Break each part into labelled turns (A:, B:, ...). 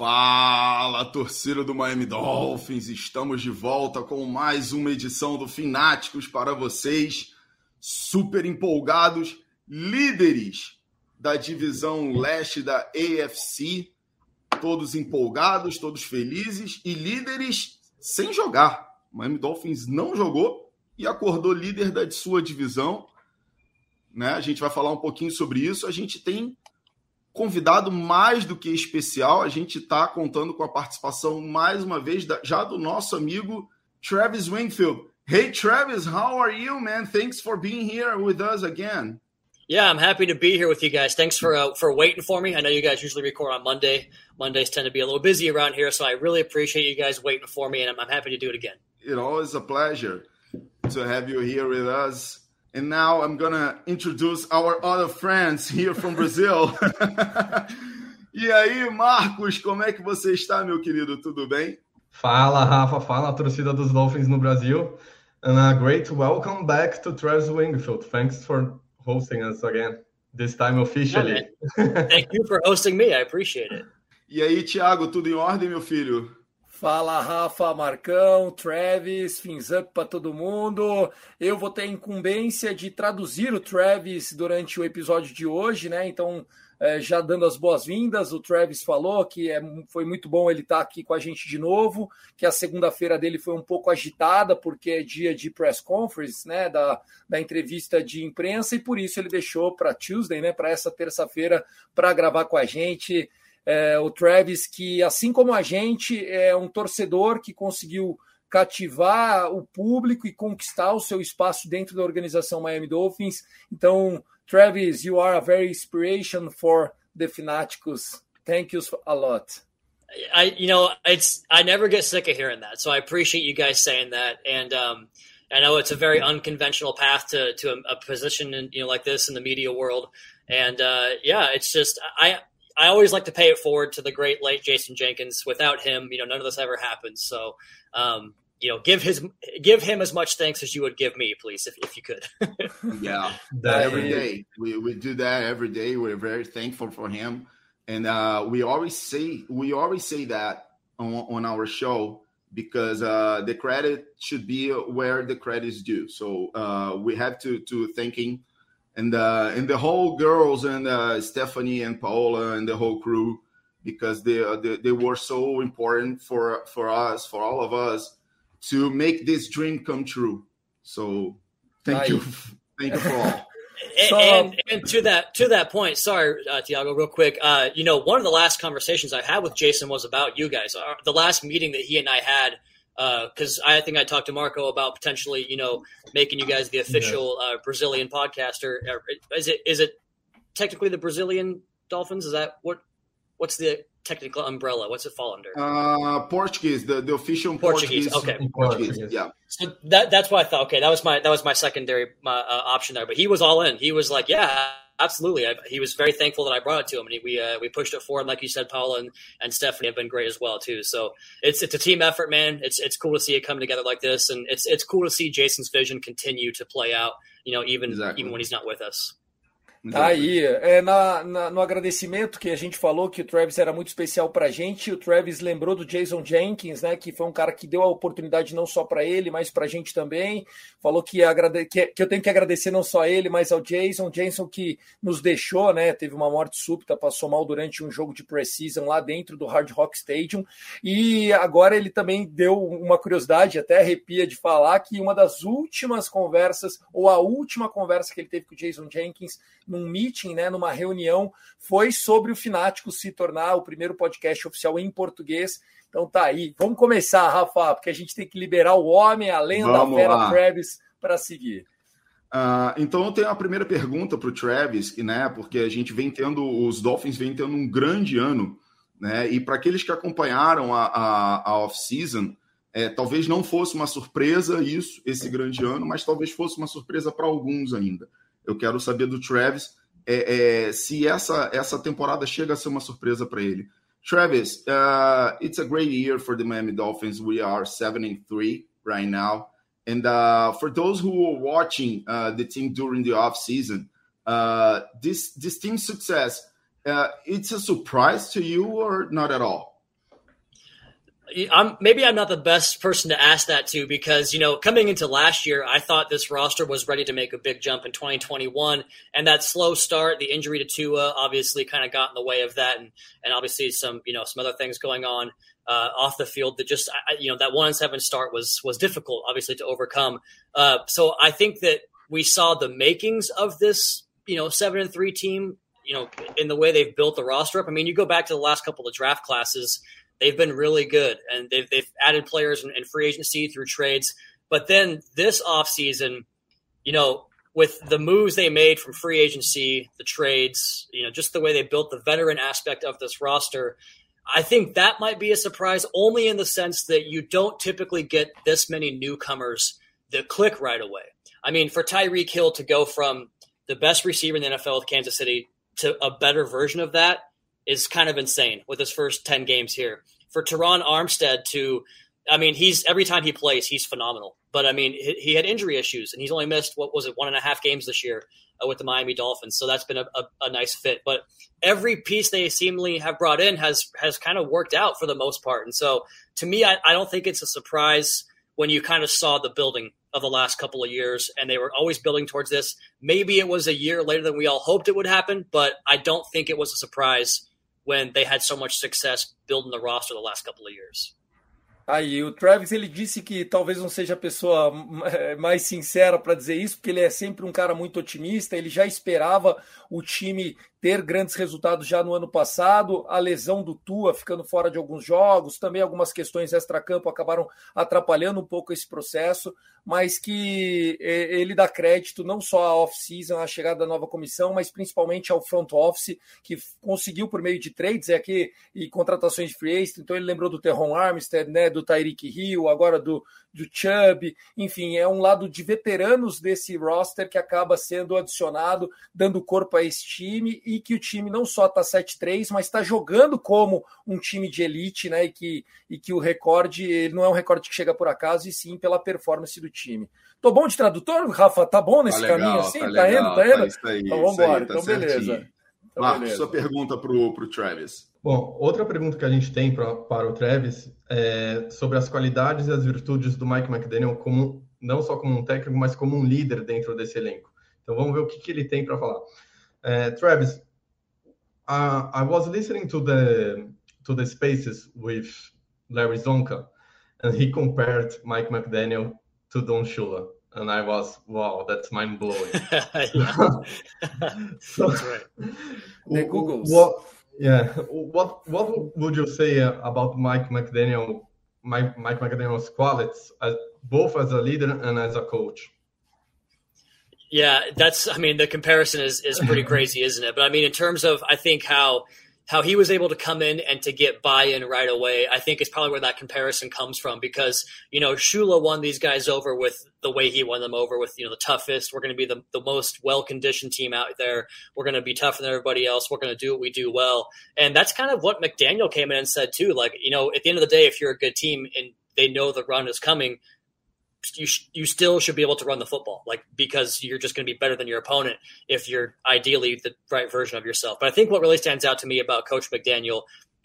A: Fala, torcida do Miami Dolphins! Estamos de volta com mais uma edição do Fináticos para vocês, super empolgados, líderes da divisão leste da AFC, todos empolgados, todos felizes e líderes sem jogar. O Miami Dolphins não jogou e acordou líder da sua divisão. Né? A gente vai falar um pouquinho sobre isso. A gente tem convidado mais do que especial. A gente está contando com a participação, mais uma vez, já do nosso amigo Travis Wingfield. Hey, Travis, how are you, man? Thanks for being here with us again.
B: Yeah, I'm happy to be here with you guys. Thanks for uh, for waiting for me. I know you guys usually record on Monday. Mondays tend to be a little busy around here, so I really appreciate you guys waiting for me, and I'm, I'm happy to do it again.
A: It always a pleasure to have you here with us. And now I'm gonna introduce our other friends here from Brazil. e aí, Marcos, como é que você está, meu querido? Tudo bem?
C: Fala, Rafa. Fala, torcida dos Dolphins no Brasil. And a great welcome back to Travis Wingfield. Thanks for hosting us again, this time officially.
B: Thank you for hosting me. I appreciate it.
A: E aí, Thiago, tudo em ordem, meu filho?
D: Fala, Rafa, Marcão, Travis, fins up para todo mundo. Eu vou ter a incumbência de traduzir o Travis durante o episódio de hoje, né? Então, é, já dando as boas-vindas, o Travis falou que é, foi muito bom ele estar tá aqui com a gente de novo, que a segunda-feira dele foi um pouco agitada, porque é dia de press conference, né? Da, da entrevista de imprensa, e por isso ele deixou para Tuesday, né? Para essa terça-feira, para gravar com a gente. É, o Travis, que assim como a gente, é um torcedor que conseguiu cativar o público e conquistar o seu espaço dentro da organização Miami Dolphins. Então, Travis, you are a very inspiration for the Fanaticos. Thank you a lot.
B: I, you know, it's I never get sick of hearing that, so I appreciate you guys saying that. And um, I know it's a very unconventional path to to a, a position in you know like this in the media world. And uh, yeah, it's just I I always like to pay it forward to the great late Jason Jenkins. Without him, you know, none of this ever happens. So, um, you know, give his give him as much thanks as you would give me, please, if, if you could.
A: yeah, that every day we, we do that every day. We're very thankful for him, and uh, we always say we always say that on, on our show because uh, the credit should be where the credit is due. So uh, we have to to thanking and uh, and the whole girls and uh, Stephanie and Paola and the whole crew because they, uh, they, they were so important for for us for all of us to make this dream come true. So thank you, thank you for all.
B: And, and, and, to that to that point, sorry, uh, Tiago, real quick. Uh, you know, one of the last conversations I had with Jason was about you guys. Uh, the last meeting that he and I had because uh, I think I talked to Marco about potentially, you know, making you guys the official uh, Brazilian podcaster. Is it is it technically the Brazilian Dolphins? Is that what? What's the technical umbrella? What's it fall under?
A: Uh, Portuguese, the, the official Portuguese.
B: Portuguese. Okay,
A: Portuguese. Yeah.
B: So that that's what I thought. Okay, that was my that was my secondary my, uh, option there. But he was all in. He was like, yeah, absolutely. I, he was very thankful that I brought it to him, and he, we uh, we pushed it forward. Like you said, Paula and, and Stephanie have been great as well too. So it's it's a team effort, man. It's it's cool to see it come together like this, and it's it's cool to see Jason's vision continue to play out. You know, even exactly. even when he's not with us.
D: Tá aí, é, na, na, no agradecimento que a gente falou que o Travis era muito especial para a gente, o Travis lembrou do Jason Jenkins, né, que foi um cara que deu a oportunidade não só para ele, mas para a gente também. Falou que, agrade... que, que, eu tenho que agradecer não só a ele, mas ao Jason. Jason que nos deixou, né, teve uma morte súbita, passou mal durante um jogo de preseason lá dentro do Hard Rock Stadium. E agora ele também deu uma curiosidade, até arrepia de falar, que uma das últimas conversas, ou a última conversa que ele teve com o Jason Jenkins, num meeting, né, numa reunião, foi sobre o Finático se tornar o primeiro podcast oficial em português. Então tá aí. Vamos começar, Rafa, porque a gente tem que liberar o homem, a lenda, Vamos a fera lá. Travis, para seguir.
A: Uh, então eu tenho a primeira pergunta para o Travis, né? Porque a gente vem tendo, os Dolphins vem tendo um grande ano, né? E para aqueles que acompanharam a, a, a off-season, é, talvez não fosse uma surpresa isso, esse grande ano, mas talvez fosse uma surpresa para alguns ainda. Eu quero saber do Travis é, é, se essa, essa temporada chega a ser uma surpresa para ele. Travis, uh, it's a great year for the Miami Dolphins. We are seven and three right now, and uh, for those who were watching uh, the team during the off season, uh, this this team's success, uh, it's a surprise to you or not at all?
B: I'm maybe I'm not the best person to ask that to because you know coming into last year I thought this roster was ready to make a big jump in 2021 and that slow start the injury to Tua obviously kind of got in the way of that. And and obviously some you know some other things going on uh, off the field that just you know that one and seven start was was difficult obviously to overcome. Uh, so I think that we saw the makings of this you know seven and three team you know in the way they've built the roster up. I mean you go back to the last couple of draft classes they've been really good and they've, they've added players in, in free agency through trades. But then this offseason, you know, with the moves they made from free agency, the trades, you know, just the way they built the veteran aspect of this roster, I think that might be a surprise only in the sense that you don't typically get this many newcomers that click right away. I mean, for Tyreek Hill to go from the best receiver in the NFL with Kansas City to a better version of that is kind of insane with his first 10 games here. For Terron Armstead to, I mean, he's every time he plays, he's phenomenal. But I mean, he, he had injury issues and he's only missed, what was it, one and a half games this year uh, with the Miami Dolphins. So that's been a, a, a, nice fit. But every piece they seemingly have brought in has, has kind of worked out for the most part. And so to me, I, I don't think it's a surprise when you kind of saw the building of the last couple of years, and they were always building towards this. Maybe it was a year later than we all hoped it would happen, but I don't think it was a surprise when they had so much success building the roster the last couple of years.
D: Aí, o Travis ele disse que talvez não seja a pessoa mais sincera para dizer isso, porque ele é sempre um cara muito otimista. Ele já esperava o time ter grandes resultados já no ano passado, a lesão do Tua ficando fora de alguns jogos, também algumas questões extra-campo acabaram atrapalhando um pouco esse processo, mas que ele dá crédito não só à off-season, à chegada da nova comissão, mas principalmente ao front office, que conseguiu por meio de trades é aqui, e contratações de free agent, então ele lembrou do Terron Armstead, né, do Tyreek Hill, agora do, do Chubb, enfim, é um lado de veteranos desse roster que acaba sendo adicionado, dando corpo a esse time e que o time não só está 7-3, mas está jogando como um time de elite, né? E que, e que o recorde ele não é um recorde que chega por acaso, e sim pela performance do time. Tô bom de tradutor, Rafa? Tá bom nesse tá legal, caminho assim? Tá, tá indo, tá indo? Tá isso aí, então vamos embora, tá então beleza.
A: Então, Marcos, beleza. sua pergunta para o Travis.
C: Bom, outra pergunta que a gente tem pra, para o Travis é sobre as qualidades e as virtudes do Mike McDaniel como não só como um técnico, mas como um líder dentro desse elenco. Então vamos ver o que, que ele tem para falar. Uh, Travis, uh, I was listening to the to the Spaces with Larry Zonka, and he compared Mike McDaniel to Don Shula, and I was wow, that's mind blowing.
D: so, that's right. The Googles.
C: What, yeah, what what would you say about Mike McDaniel, Mike, Mike McDaniel's qualities, as, both as a leader and as a coach?
B: Yeah, that's. I mean, the comparison is is pretty crazy, isn't it? But I mean, in terms of, I think how how he was able to come in and to get buy-in right away, I think is probably where that comparison comes from. Because you know, Shula won these guys over with the way he won them over with you know the toughest. We're going to be the the most well-conditioned team out there. We're going to be tougher than everybody else. We're going to do what we do well, and that's kind of what McDaniel came in and said too. Like you know, at the end of the day, if you're a good team and they know the run is coming, you sh- you still should be able to run the football, like because you're just going to be better than your opponent if you're ideally the right version of yourself. But I think what really stands out to me about Coach McDaniel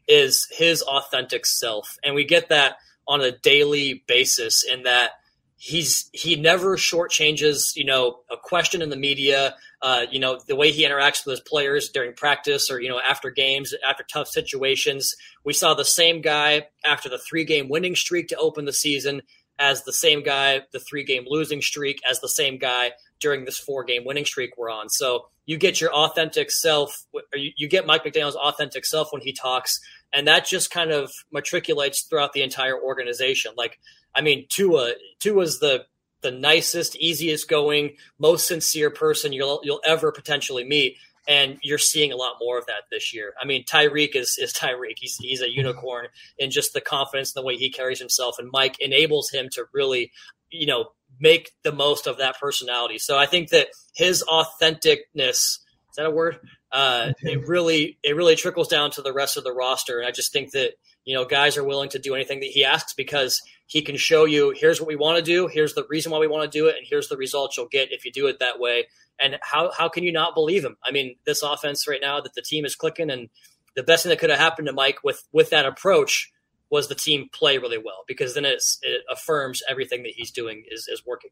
B: is his authentic self, and we get that on a daily basis. In that he's he never shortchanges, you know, a question in the media. Uh, you know, the way he interacts with his players during practice or you know after games, after tough situations. We saw the same guy after the three game winning streak to open the season as the same guy, the three game losing streak, as the same guy during this four game winning streak we're on. So you get your authentic self, you, you get Mike McDaniel's authentic self when he talks, and that just kind of matriculates throughout the entire organization. Like, I mean, Tua, Tua's the the nicest, easiest going, most sincere person you'll you'll ever potentially meet and you're seeing a lot more of that this year. I mean, Tyreek is is Tyreek. He's he's a unicorn in just the confidence and the way he carries himself, and Mike enables him to really, you know, make the most of that personality. So I think that his authenticness is that a word? Uh, it really it really trickles down to the rest of the roster, and I just think that you know guys are willing to do anything that he asks because he can show you here's what we want to do, here's the reason why we want to do it, and here's the results you'll get if you do it that way. And how how can you not believe him? I mean, this offense right now that the team is clicking, and the best thing that could have happened to Mike with with that approach was the team play really well because then it affirms everything that he's doing is, is working.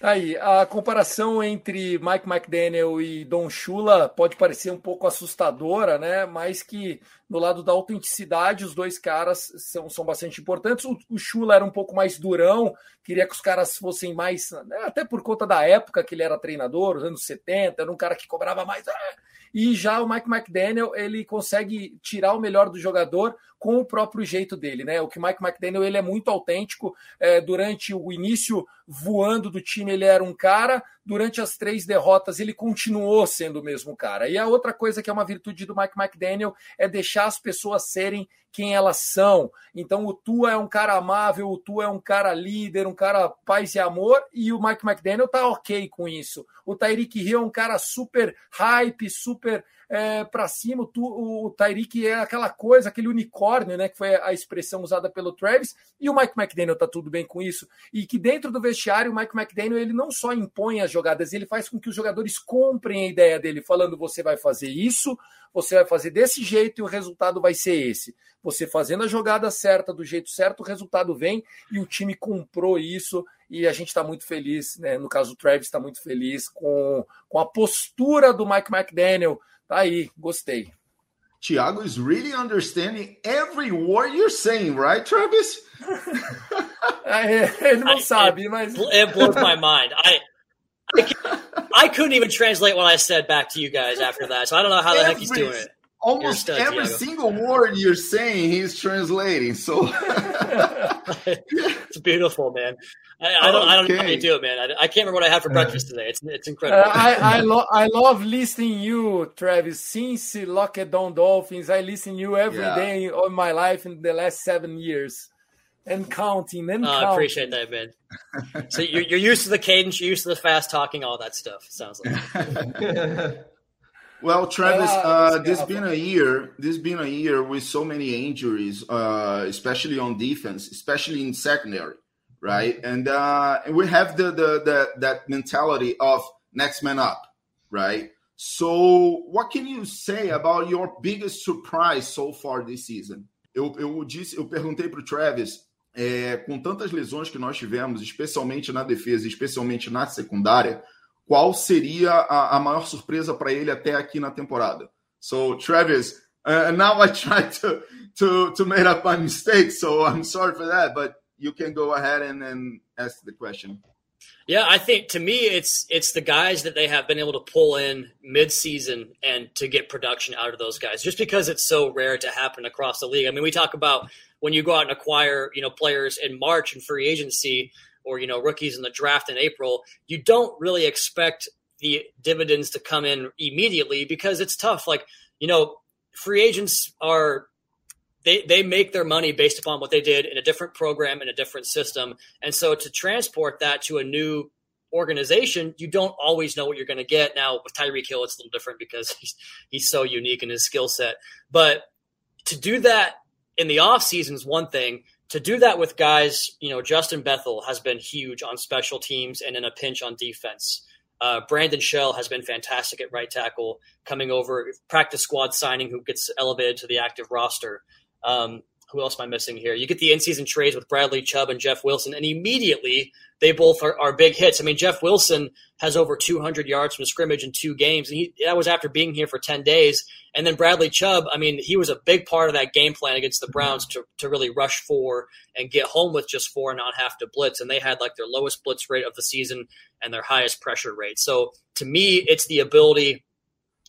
D: Tá aí, a comparação entre Mike McDaniel e Don Shula pode parecer um pouco assustadora, né? Mas que no lado da autenticidade, os dois caras são, são bastante importantes. O, o Shula era um pouco mais durão, queria que os caras fossem mais, né? até por conta da época que ele era treinador, os anos 70, era um cara que cobrava mais. Ah! E já o Mike McDaniel, ele consegue tirar o melhor do jogador com o próprio jeito dele, né? O que Mike McDaniel ele é muito autêntico. É, durante o início voando do time, ele era um cara. Durante as três derrotas, ele continuou sendo o mesmo cara. E a outra coisa que é uma virtude do Mike McDaniel é deixar as pessoas serem quem elas são. Então o Tua é um cara amável, o Tua é um cara líder, um cara paz e amor, e o Mike McDaniel tá ok com isso. O Tyreek Hill é um cara super hype, super é, para cima. O, o Tyreek é aquela coisa, aquele unicórnio, né? Que foi a expressão usada pelo Travis. E o Mike McDaniel tá tudo bem com isso. E que dentro do vestiário, o Mike McDaniel ele não só impõe as jogadas, ele faz com que os jogadores comprem a ideia dele, falando: você vai fazer isso, você vai fazer desse jeito e o resultado vai ser esse. Você fazendo a jogada certa, do jeito certo, o resultado vem e o time comprou isso e a gente está muito feliz, né? no caso o Travis está muito feliz com, com a postura do Mike McDaniel Tá aí, gostei.
A: Thiago is really understanding every word you're saying, right, Travis?
D: É, ele não I, sabe,
B: it,
D: mas
B: it blows my mind. I, I, I couldn't even translate what I said back to you guys after that, so I don't know how the every, heck he's doing it.
A: Almost stud, every Thiago. single word you're saying, he's translating. So
B: it's beautiful, man. I, I, don't, I don't know how you do it, man. I, I, can't remember what I had for breakfast today. It's it's incredible.
D: Uh, I I, lo- I love listening you, Travis. Since Lockdown Dolphins, I listen you every yeah. day of my life in the last seven years, and counting and uh, counting.
B: I appreciate that, man. so you're you're used to the cadence, you're used to the fast talking, all that stuff. Sounds like.
A: Well, Travis, uh, this been a year. This been a year with so many injuries, uh, especially on defense, especially in secondary right? And uh, and we have the, the the that mentality of next man up, right? So, what can you say about your biggest surprise so far this season? Eu, eu disse, eu perguntei para o Travis, é, com tantas lesões que nós tivemos, especialmente na defesa, especialmente na secundária, qual seria a, a maior surpresa para ele até aqui na temporada? So, Travis, uh, now I tried to to to make up my mistake, so I'm sorry for that, but you can go ahead and, and ask the question.
B: Yeah, I think to me it's it's the guys that they have been able to pull in mid-season and to get production out of those guys. Just because it's so rare to happen across the league. I mean, we talk about when you go out and acquire, you know, players in March and free agency or you know, rookies in the draft in April, you don't really expect the dividends to come in immediately because it's tough. Like, you know, free agents are they they make their money based upon what they did in a different program in a different system. And so to transport that to a new organization you don't always know what you're going to get. Now with Tyreek Hill it's a little different because he's he's so unique in his skill set. But to do that in the off season is one thing to do that with guys you know Justin Bethel has been huge on special teams and in a pinch on defense uh, Brandon Shell has been fantastic at right tackle, coming over practice squad signing who gets elevated to the active roster. Um, who else am I missing here? You get the in-season trades with Bradley Chubb and Jeff Wilson, and immediately they both are, are, big hits. I mean, Jeff Wilson has over 200 yards from scrimmage in two games, and he, that was after being here for 10 days. And then Bradley Chubb, I mean, he was a big part of that game plan against the Browns to, to really rush four and get home with just four and not have to blitz. And they had like their lowest blitz rate of the season and their highest pressure rate. So to me, it's the ability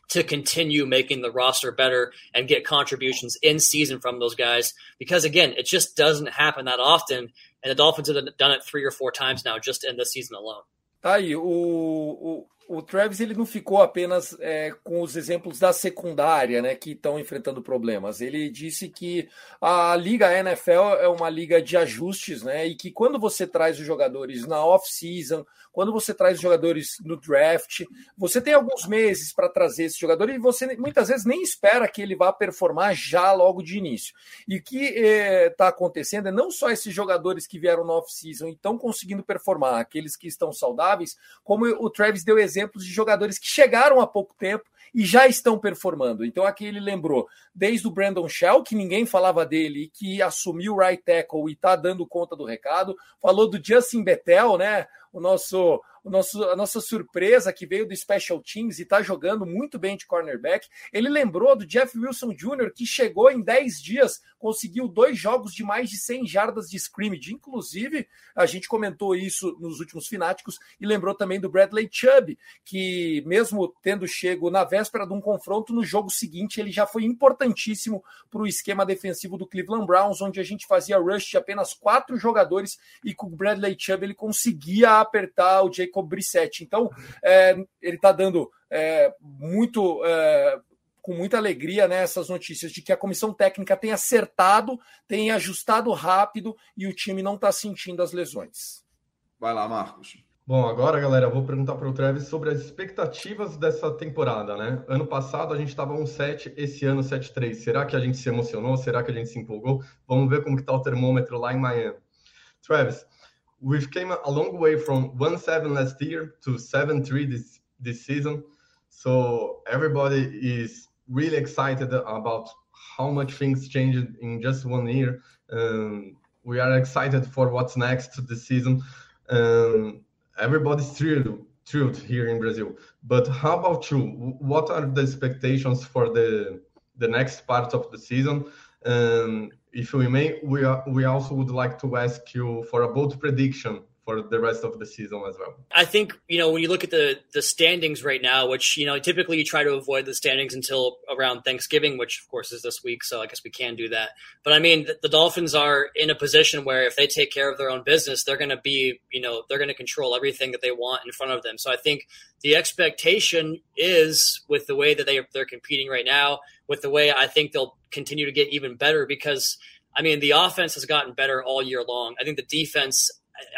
B: to continue making the roster better and get contributions in season from those guys. Because again, it just doesn't happen that often. And the Dolphins have done it three or four times now, just in this season alone.
D: Aí, o, o, o Travis ele não ficou apenas é, com os exemplos da secundária, né, que estão enfrentando problemas. Ele disse que a liga NFL é uma liga de ajustes, né, e que quando você traz os jogadores na off-season, quando você traz os jogadores no draft, você tem alguns meses para trazer esse jogador e você muitas vezes nem espera que ele vá performar já logo de início. E o que está é, acontecendo é não só esses jogadores que vieram na off-season e estão conseguindo performar, aqueles que estão saudáveis, como o Travis deu exemplo exemplos de jogadores que chegaram há pouco tempo e já estão performando. Então aqui ele lembrou desde o Brandon Shell, que ninguém falava dele que assumiu o right tackle e está dando conta do recado, falou do Justin Bethel, né? O nosso o nosso, a nossa surpresa que veio do Special Teams e está jogando muito bem de cornerback. Ele lembrou do Jeff Wilson Jr., que chegou em 10 dias, conseguiu dois jogos de mais de 100 jardas de scrimmage. Inclusive, a gente comentou isso nos últimos Fináticos e lembrou também do Bradley Chubb, que mesmo tendo chego na véspera de um confronto, no jogo seguinte ele já foi importantíssimo para o esquema defensivo do Cleveland Browns, onde a gente fazia rush de apenas quatro jogadores e com o Bradley Chubb ele conseguia apertar o Jacob Brissett. Então, é, ele está dando é, muito. É, com muita alegria né, essas notícias de que a comissão técnica tem acertado, tem ajustado rápido e o time não está sentindo as lesões.
A: Vai lá, Marcos.
C: Bom, agora, galera, eu vou perguntar para o Travis sobre as expectativas dessa temporada, né? Ano passado a gente estava 1-7, esse ano 7-3. Será que a gente se emocionou? Será que a gente se empolgou? Vamos ver como está o termômetro lá em Miami. Travis, we've came a long way from one seven last year to seven three this this season. So everybody is really excited about how much things changed in just one year. Um, we are excited for what's next this season. Um, everybody's thrilled thrilled here in Brazil. But how about you? What are the expectations for the the next part of the season? Um, if we may, we, are, we also would like to ask you for a bold prediction for the rest of the season as well.
B: I think you know when you look at the the standings right now, which you know typically you try to avoid the standings until around Thanksgiving, which of course is this week, so I guess we can do that. But I mean, the, the Dolphins are in a position where if they take care of their own business, they're going to be you know they're going to control everything that they want in front of them. So I think the expectation is with the way that they they're competing right now, with the way I think they'll continue to get even better because. I mean, the offense has gotten better all year long. I think the defense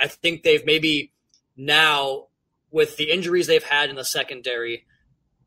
B: I think they've maybe now, with the injuries they've had in the secondary,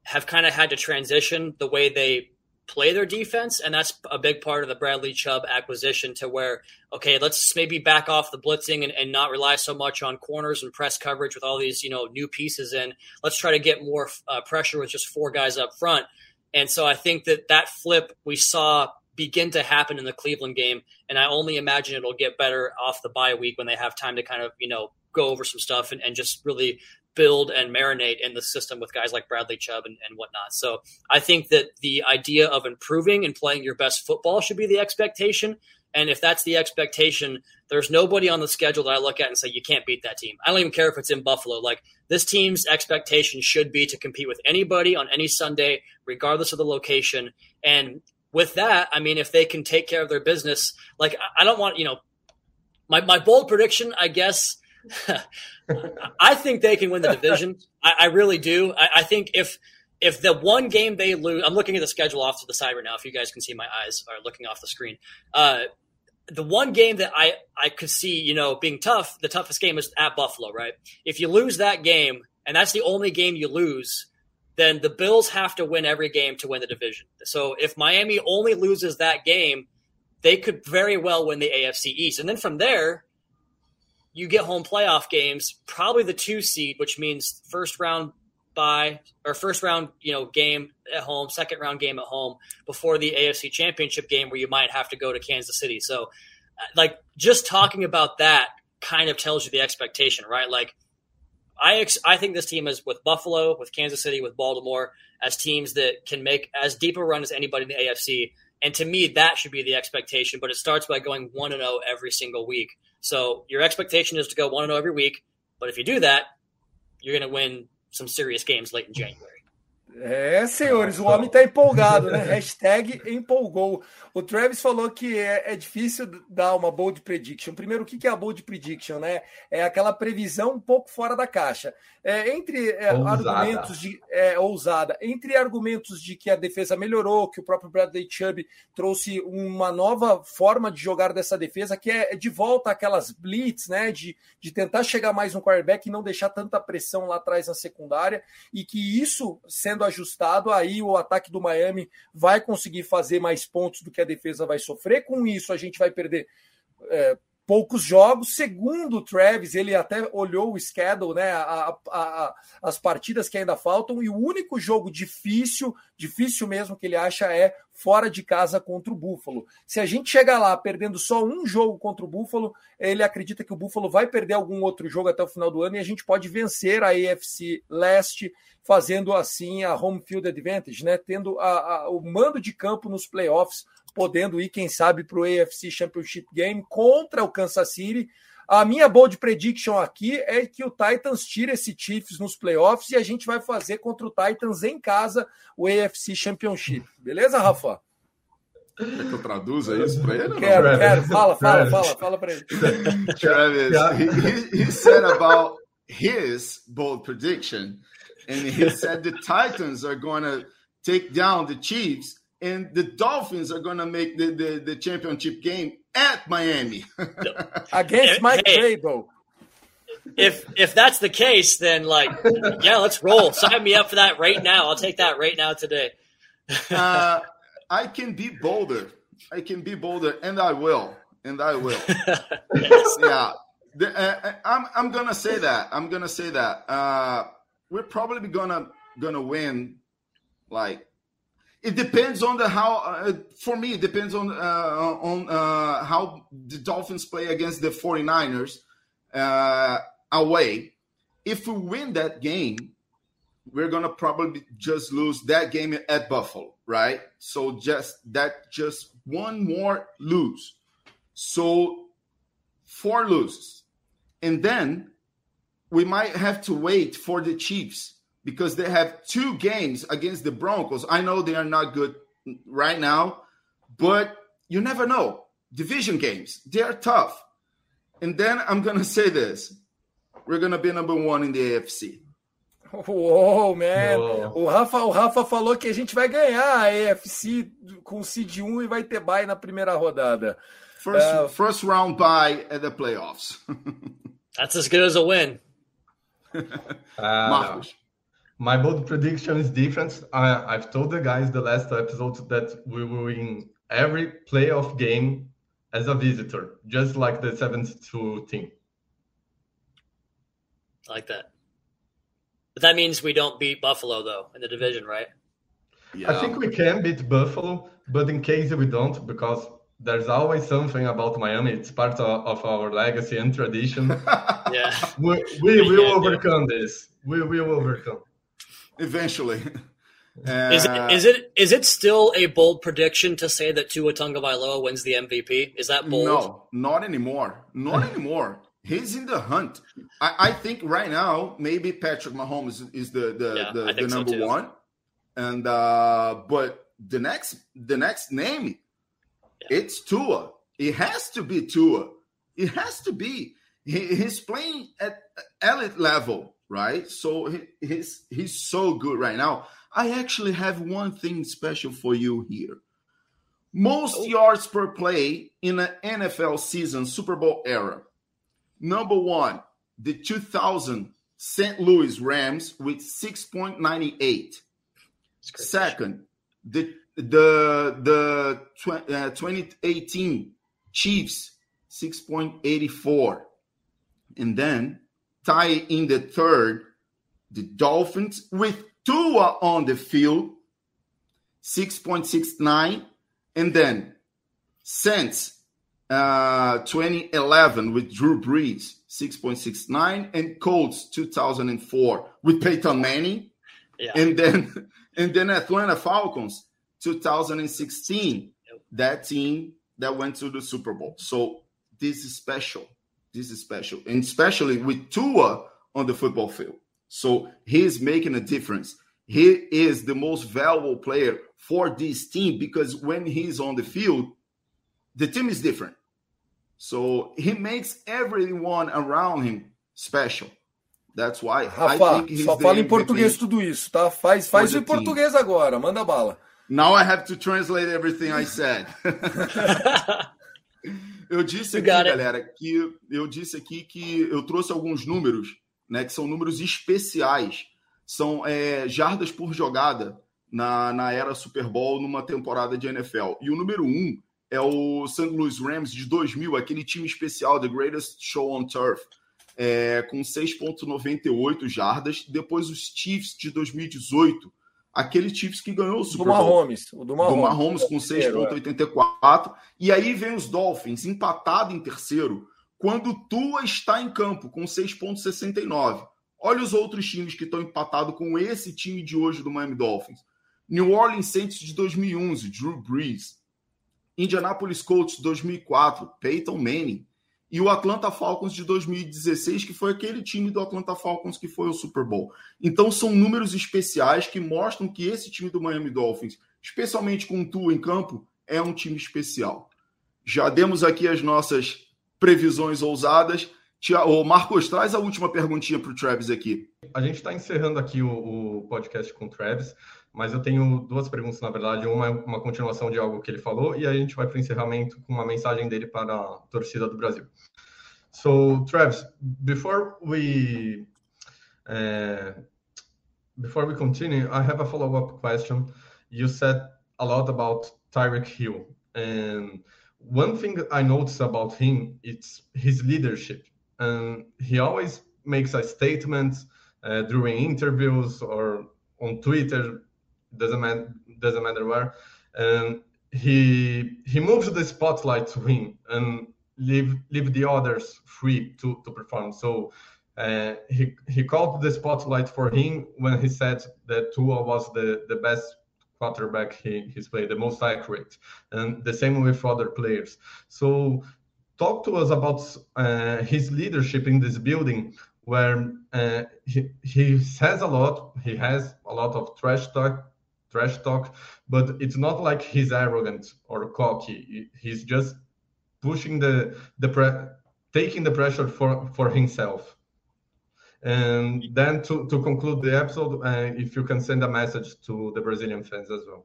B: have kind of had to transition the way they play their defense, and that's a big part of the Bradley Chubb acquisition. To where, okay, let's maybe back off the blitzing and, and not rely so much on corners and press coverage with all these you know new pieces in. Let's try to get more uh, pressure with just four guys up front. And so I think that that flip we saw begin to happen in the Cleveland game. And I only imagine it'll get better off the bye week when they have time to kind of, you know, go over some stuff and, and just really build and marinate in the system with guys like Bradley Chubb and, and whatnot. So I think that the idea of improving and playing your best football should be the expectation. And if that's the expectation, there's nobody on the schedule that I look at and say, you can't beat that team. I don't even care if it's in Buffalo. Like this team's expectation should be to compete with anybody on any Sunday, regardless of the location. And with that, I mean, if they can take care of their business, like I don't want, you know, my, my bold prediction, I guess, I think they can win the division. I, I really do. I, I, think if if the one game they lose, I'm looking at the schedule off to the side right now. If you guys can see, my eyes are looking off the screen. Uh, the one game that I I could see, you know, being tough, the toughest game is at Buffalo, right? If you lose that game, and that's the only game you lose, then the Bills have to win every game to win the division. So if Miami only loses that game, they could very well win the AFC East. And then from there, you get home playoff games, probably the two seed, which means first round by or first round, you know, game at home, second round game at home before the AFC championship game where you might have to go to Kansas City. So uh, like just talking about that kind of tells you the expectation, right? Like I ex- I think this team is with Buffalo, with Kansas City, with Baltimore as teams that can make as deep a run as anybody in the AFC. And to me, that should be the expectation. But it starts by going one and zero every single week. So your expectation is to go one and zero every week. But if you do that, you're going to win some serious games late in January.
D: É, senhores, o homem está empolgado, né? Hashtag empolgou. O Travis falou que é, é, difícil dar uma bold prediction. Primeiro, o que é a bold prediction, né? É aquela previsão um pouco fora da caixa. É, entre é, argumentos de é, ousada, entre argumentos de que a defesa melhorou, que o próprio Bradley Chubb trouxe uma nova forma de jogar dessa defesa, que é de volta aquelas blitz, né? De, de tentar chegar mais no quarterback e não deixar tanta pressão lá atrás na secundária, e que isso sendo ajustado, aí o ataque do Miami vai conseguir fazer mais pontos do que a defesa vai sofrer. Com isso, a gente vai perder. É, poucos jogos. Segundo o Travis, ele até olhou o schedule, né? A, a, a, as partidas que ainda faltam, e o único jogo difícil, difícil mesmo que ele acha é fora de casa contra o Buffalo. Se a gente chegar lá perdendo só um jogo contra o Buffalo, ele acredita que o Buffalo vai perder algum outro jogo até o final do ano e a gente pode vencer a AFC Leste, fazendo assim a home field advantage, né? Tendo a, a, o mando de campo nos playoffs, podendo ir, quem sabe, para o AFC Championship Game contra o Kansas City. A minha bold prediction aqui é que o Titans tire esse Chiefs nos playoffs e a gente vai fazer contra o Titans em casa o AFC Championship. Beleza, Rafa?
A: Quer que eu traduza isso para ele?
D: Quero, Travis, quero. Fala, fala, fala, fala para ele.
A: Travis, he, he said about his bold prediction, and he said the Titans are going to take down the Chiefs, and the Dolphins are going to make the, the, the championship game at Miami
D: against Mike hey, Vrabel.
B: If if that's the case, then like, yeah, let's roll. Sign me up for that right now. I'll take that right now today.
A: uh, I can be bolder. I can be bolder, and I will, and I will. yes. Yeah, the, uh, uh, I'm I'm gonna say that. I'm gonna say that. Uh, we're probably gonna gonna win, like it depends on the how. Uh, for me, it depends on uh, on uh, how the Dolphins play against the 49ers uh, away. If we win that game, we're gonna probably just lose that game at Buffalo, right? So just that, just one more lose. So four loses, and then we might have to wait for the Chiefs because they have two games against the Broncos. I know they are not good right now, but you never know. Division games, they are tough. And then I'm going to say this we're going to be number one in the AFC.
D: Uou, man! Uou. O, Rafa, o Rafa falou que a gente vai ganhar a AFC com seed 1 e vai ter bye na primeira rodada.
A: First, uh, first round bye at the playoffs.
B: That's as good as a win.
C: uh, Marcos. My bold prediction is different. I, I've told the guys the last episode that we will win every playoff game as a visitor, just like the 72 team.
B: I like that. But that means we don't beat Buffalo, though, in the division, right?
C: Yeah. I think we can beat Buffalo, but in case we don't, because there's always something about Miami. It's part of, of our legacy and tradition.
B: yeah.
C: We, we will overcome yeah. this. We will overcome
A: eventually.
B: Uh, is it is it is it still a bold prediction to say that Tua Tagovailoa wins the MVP? Is that bold?
A: No, not anymore. Not anymore. He's in the hunt. I, I, think right now maybe Patrick Mahomes is the the, yeah, the, the number so one, and uh, but the next the next name, yeah. it's Tua. It has to be Tua. It has to be. He, he's playing at elite level right? So he, he's he's so good right now. I actually have one thing special for you here. Most oh. yards per play in an NFL season Super Bowl era. Number one, the 2000 St. Louis Rams with 6.98. Second, the the the tw- uh, 2018 Chiefs 6.84. And then tie in the third, the Dolphins with Tua on the field, 6.69. And then since uh, 2011 with Drew Brees, 6.69. And Colts 2004 with Peyton Manning. Yeah. And then and then Atlanta Falcons 2016, that team that went to the Super Bowl. So this is special. This is special, and especially with Tua on the football field. So he's making a difference. He is the most valuable player for this team because when he's on the field, the team is different. So he makes everyone around him special. That's why
D: Rafa, só fala em português tudo isso, tá? Faz, faz em português agora, manda bala.
A: Now I have to translate everything I said. Eu disse aqui, galera, que eu disse aqui que eu trouxe alguns números, né? Que são números especiais. São é, jardas por jogada na, na era Super Bowl numa temporada de NFL. E o número um é o St. Louis Rams de 2000, aquele time especial, The Greatest Show on Turf, é, com 6,98 jardas. Depois os Chiefs de 2018, aquele Chiefs que ganhou o Super
D: do
A: Bowl.
D: Mahomes, o do Mahomes,
A: do Mahomes com 6,84. E aí vem os Dolphins, empatado em terceiro, quando Tua está em campo, com 6,69. Olha os outros times que estão empatados com esse time de hoje do Miami Dolphins. New Orleans Saints de 2011, Drew Brees. Indianapolis Colts 2004, Peyton Manning. E o Atlanta Falcons de 2016, que foi aquele time do Atlanta Falcons que foi o Super Bowl. Então são números especiais que mostram que esse time do Miami Dolphins, especialmente com o Tua em campo, é um time especial. Já demos aqui as nossas previsões ousadas. Ô, Marcos, traz a última perguntinha para o Travis aqui.
C: A gente está encerrando aqui o, o, podcast com o Travis, mas eu tenho duas perguntas, na verdade. Uma é uma continuação de algo que ele falou, e aí a gente vai para o encerramento com uma mensagem dele para a torcida do Brasil. So, Travis, before we uh, before we continue, I have a follow-up question. You said a lot about Tyreek Hill, and one thing I noticed about him it's his leadership. and he always makes a statement uh, during interviews or on Twitter, doesn't matter, doesn't matter where, and he he moves the spotlight to him and leave leave the others free to to perform. So. Uh, he he called the spotlight for him when he said that Tua was the, the best quarterback he, he's played, the most accurate, and the same with other players. So talk to us about uh, his leadership in this building where uh, he, he says a lot he has a lot of trash talk trash talk but it's not like he's arrogant or cocky he's just pushing the the pre- taking the pressure for for himself and then to, to conclude the episode uh, if you can send a message to the brazilian fans as well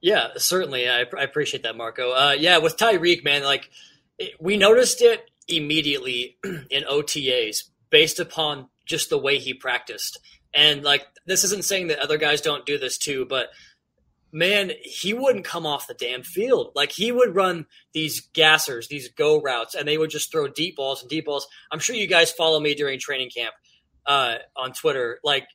B: yeah, certainly. I, I appreciate that, Marco. Uh, yeah, with Tyreek, man, like it, we noticed it immediately in OTAs based upon just the way he practiced. And like, this isn't saying that other guys don't do this too, but man, he wouldn't come off the damn field. Like he would run these gassers, these go routes, and they would just throw deep balls and deep balls. I'm sure you guys follow me during training camp uh, on Twitter. Like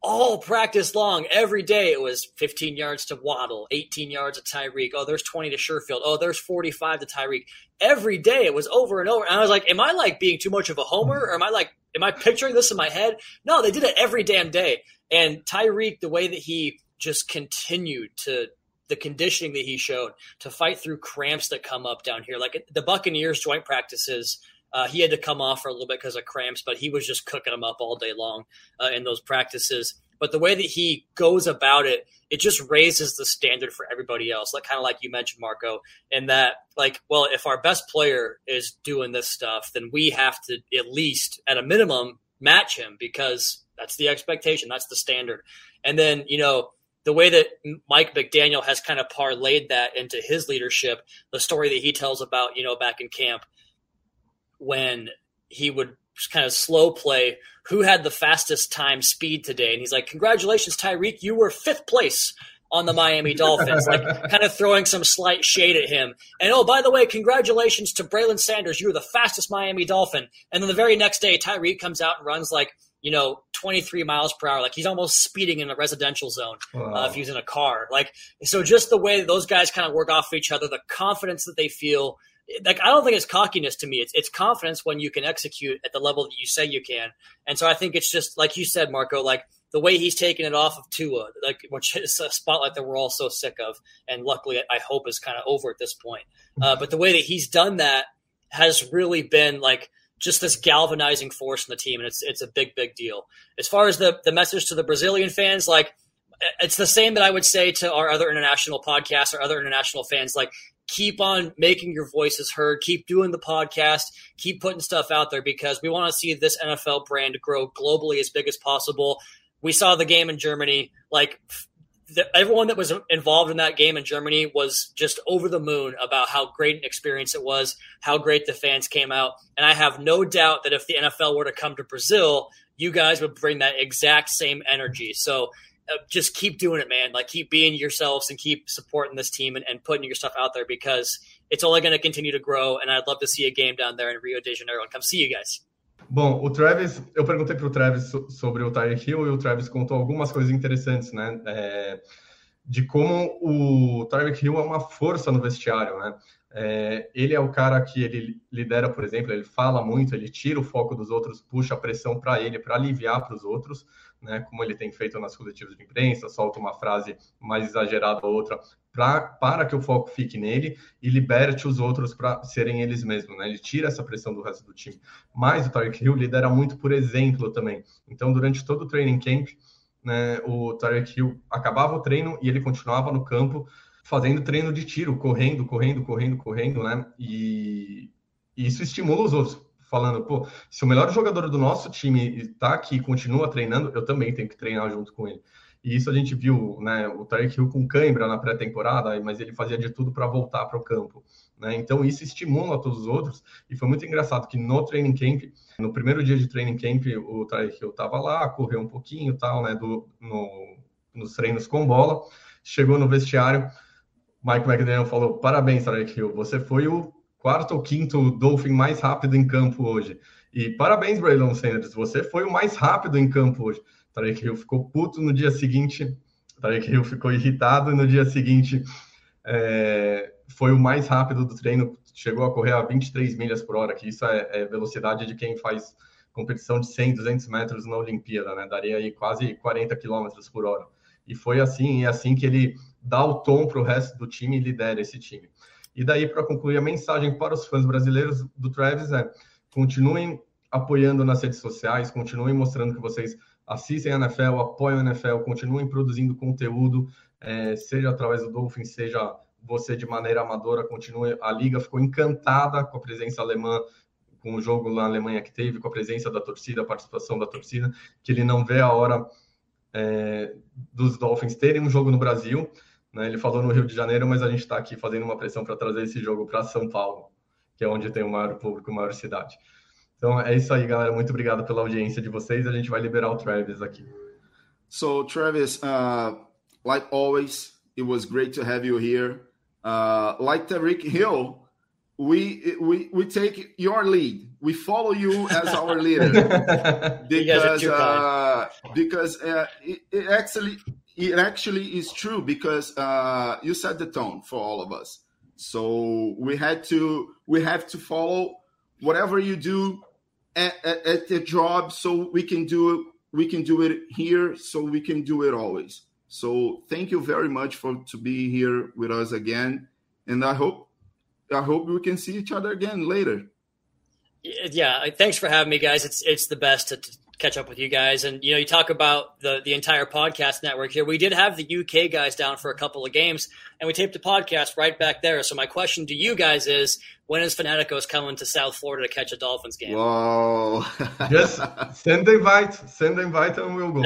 B: all practice long, every day it was 15 yards to Waddle, 18 yards to Tyreek. Oh, there's 20 to Sherfield. Oh, there's 45 to Tyreek. Every day it was over and over. And I was like, am I like being too much of a homer? Or am I like, am I picturing this in my head? No, they did it every damn day. And Tyreek, the way that he just continued to the conditioning that he showed to fight through cramps that come up down here, like the Buccaneers joint practices uh, he had to come off for a little bit because of cramps, but he was just cooking them up all day long uh, in those practices. But the way that he goes about it, it just raises the standard for everybody else. Like kind of like you mentioned, Marco, and that like, well, if our best player is doing this stuff, then we have to at least, at a minimum, match him because that's the expectation, that's the standard. And then you know the way that Mike McDaniel has kind of parlayed that into his leadership, the story that he tells about you know back in camp when he would kind of slow play who had the fastest time speed today. And he's like, Congratulations, Tyreek, you were fifth place on the Miami Dolphins, like kind of throwing some slight shade at him. And oh, by the way, congratulations to Braylon Sanders. You were the fastest Miami Dolphin. And then the very next day, Tyreek comes out and runs like, you know, 23 miles per hour. Like he's almost speeding in a residential zone wow. uh, if he's in a car. Like, so just the way those guys kind of work off of each other, the confidence that they feel, like I don't think it's cockiness to me. It's it's confidence when you can execute at the level that you say you can. And so I think it's just like you said, Marco, like the way he's taken it off of Tua, like which is a spotlight that we're all so sick of, and luckily I hope is kind of over at this point. Uh, but the way that he's done that has really been like just this galvanizing force in the team, and it's it's a big big deal. As far as the the message to the Brazilian fans, like it's the same that I would say to our other international podcasts or other international fans. Like keep on making your voices heard, keep doing the podcast, keep putting stuff out there because we want to see this NFL brand grow globally as big as possible. We saw the game in Germany, like the, everyone that was involved in that game in Germany was just over the moon about how great an experience it was, how great the fans came out. And I have no doubt that if the NFL were to come to Brazil, you guys would bring that exact same energy. So just keep doing it, man. Like keep being yourselves and keep supporting this team and, and putting your stuff out there because it's only going to continue to grow. And I'd love to see a game down there in Rio de Janeiro and come see you guys.
C: Bom, o Travis, eu perguntei para o Travis sobre o Tyreek Hill e o Travis contou algumas coisas interessantes, né? É, de como o Tyreek Hill é uma força no vestiário, né? É, ele é o cara que ele lidera, por exemplo, ele fala muito, ele tira o foco dos outros, puxa a pressão para ele, para aliviar para os outros, né? Como ele tem feito nas coletivas de imprensa, solta uma frase mais exagerada ou outra, pra, para que o foco fique nele e liberte os outros para serem eles mesmos, né? Ele tira essa pressão do resto do time. Mas o Tarek Hill lidera muito por exemplo também. Então, durante todo o training camp, né, o Tarek Hill acabava o treino e ele continuava no campo fazendo treino de tiro, correndo, correndo, correndo, correndo, né? E, e isso estimula os outros, falando, pô, se o melhor jogador do nosso time está aqui e continua treinando, eu também tenho que treinar junto com ele. E isso a gente viu, né? O Tarek Hill com cãibra na pré-temporada, mas ele fazia de tudo para voltar para o campo. Né? Então isso estimula todos os outros. E foi muito engraçado que no training camp, no primeiro dia de training camp, o Tarek Hill estava lá, correu um pouquinho, tal, né? Do, no, nos treinos com bola, chegou no vestiário Mike McDaniel falou: parabéns, Tarek Hill, você foi o quarto ou quinto Dolphin mais rápido em campo hoje. E parabéns, Braylon Sanders, você foi o mais rápido em campo hoje. Tarek Hill ficou puto no dia seguinte, Tarek Hill ficou irritado e no dia seguinte é, foi o mais rápido do treino, chegou a correr a 23 milhas por hora, que isso é, é velocidade de quem faz competição de 100, 200 metros na Olimpíada, né? Daria aí quase 40 quilômetros por hora. E foi assim, e é assim que ele dá o tom para o resto do time e lidera esse time. E daí, para concluir, a mensagem para os fãs brasileiros do Travis é: continuem apoiando nas redes sociais, continuem mostrando que vocês assistem a NFL, apoiam a NFL, continuem produzindo conteúdo, é, seja através do Dolphin, seja você de maneira amadora, continue. A liga ficou encantada com a presença alemã, com o jogo na Alemanha que teve, com a presença da torcida, a participação da torcida, que ele não vê a hora é, dos Dolphins terem um jogo no Brasil. Né? Ele falou no Rio de Janeiro, mas a gente está aqui fazendo uma pressão para trazer esse jogo para São Paulo, que é onde tem o maior público, a maior cidade. Então é isso aí, galera. Muito obrigado pela audiência de vocês. A gente vai liberar o Travis aqui.
A: So, Travis, uh, like always, it was great to have you here. Uh, like Tariq Hill, we we we take your lead. We follow you as our leader because uh, because uh, it, it, actually it actually is true because uh, you set the tone for all of us. So we had to we have to follow whatever you do at, at, at the job, so we can do it. We can do it here, so we can do it always. So thank you very much for to be here with us again, and I hope I hope we can see each other again later.
B: Yeah, thanks for having me, guys. It's it's the best to, catch up with you guys. And you know, you talk about the the entire podcast network here. We did have the UK guys down for a couple of games, and we taped the podcast right back there. So my question to you guys is, when is Fanaticos coming to South Florida to catch a Dolphins game?
A: Whoa!
C: Just send the invite. Send the invite, and we'll go.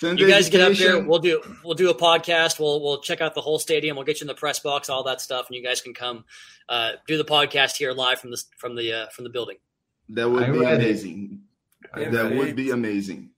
B: Send you guys get up here. We'll do we'll do a podcast. We'll we'll check out the whole stadium. We'll get you in the press box, all that stuff, and you guys can come uh, do the podcast here live from the from the uh, from the building.
A: That would I'm be ready. amazing. I'm that would be amazing.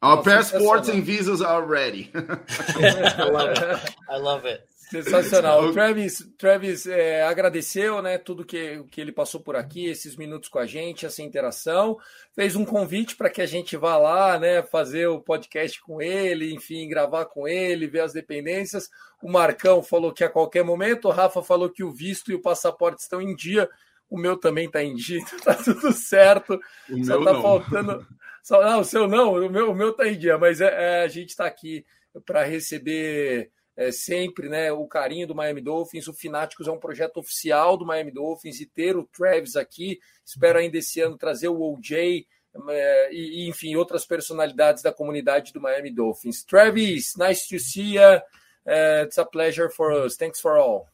A: Our passports and visas are ready.
B: I love it. I love it.
D: Sensacional. O Travis, Travis é, agradeceu né, tudo que, que ele passou por aqui, esses minutos com a gente, essa interação. Fez um convite para que a gente vá lá, né, fazer o podcast com ele, enfim, gravar com ele, ver as dependências. O Marcão falou que a qualquer momento, o Rafa falou que o visto e o passaporte estão em dia. O meu também está em dia, está tudo certo.
A: O Só está faltando.
D: Só, não, o seu não, o meu, o meu tá em dia, mas é, é a gente está aqui para receber é, sempre né, o carinho do Miami Dolphins. O Fináticos é um projeto oficial do Miami Dolphins e ter o Travis aqui. Espero ainda esse ano trazer o OJ é, e, enfim, outras personalidades da comunidade do Miami Dolphins. Travis, nice to see you. Uh, it's a pleasure for us. Thanks for all.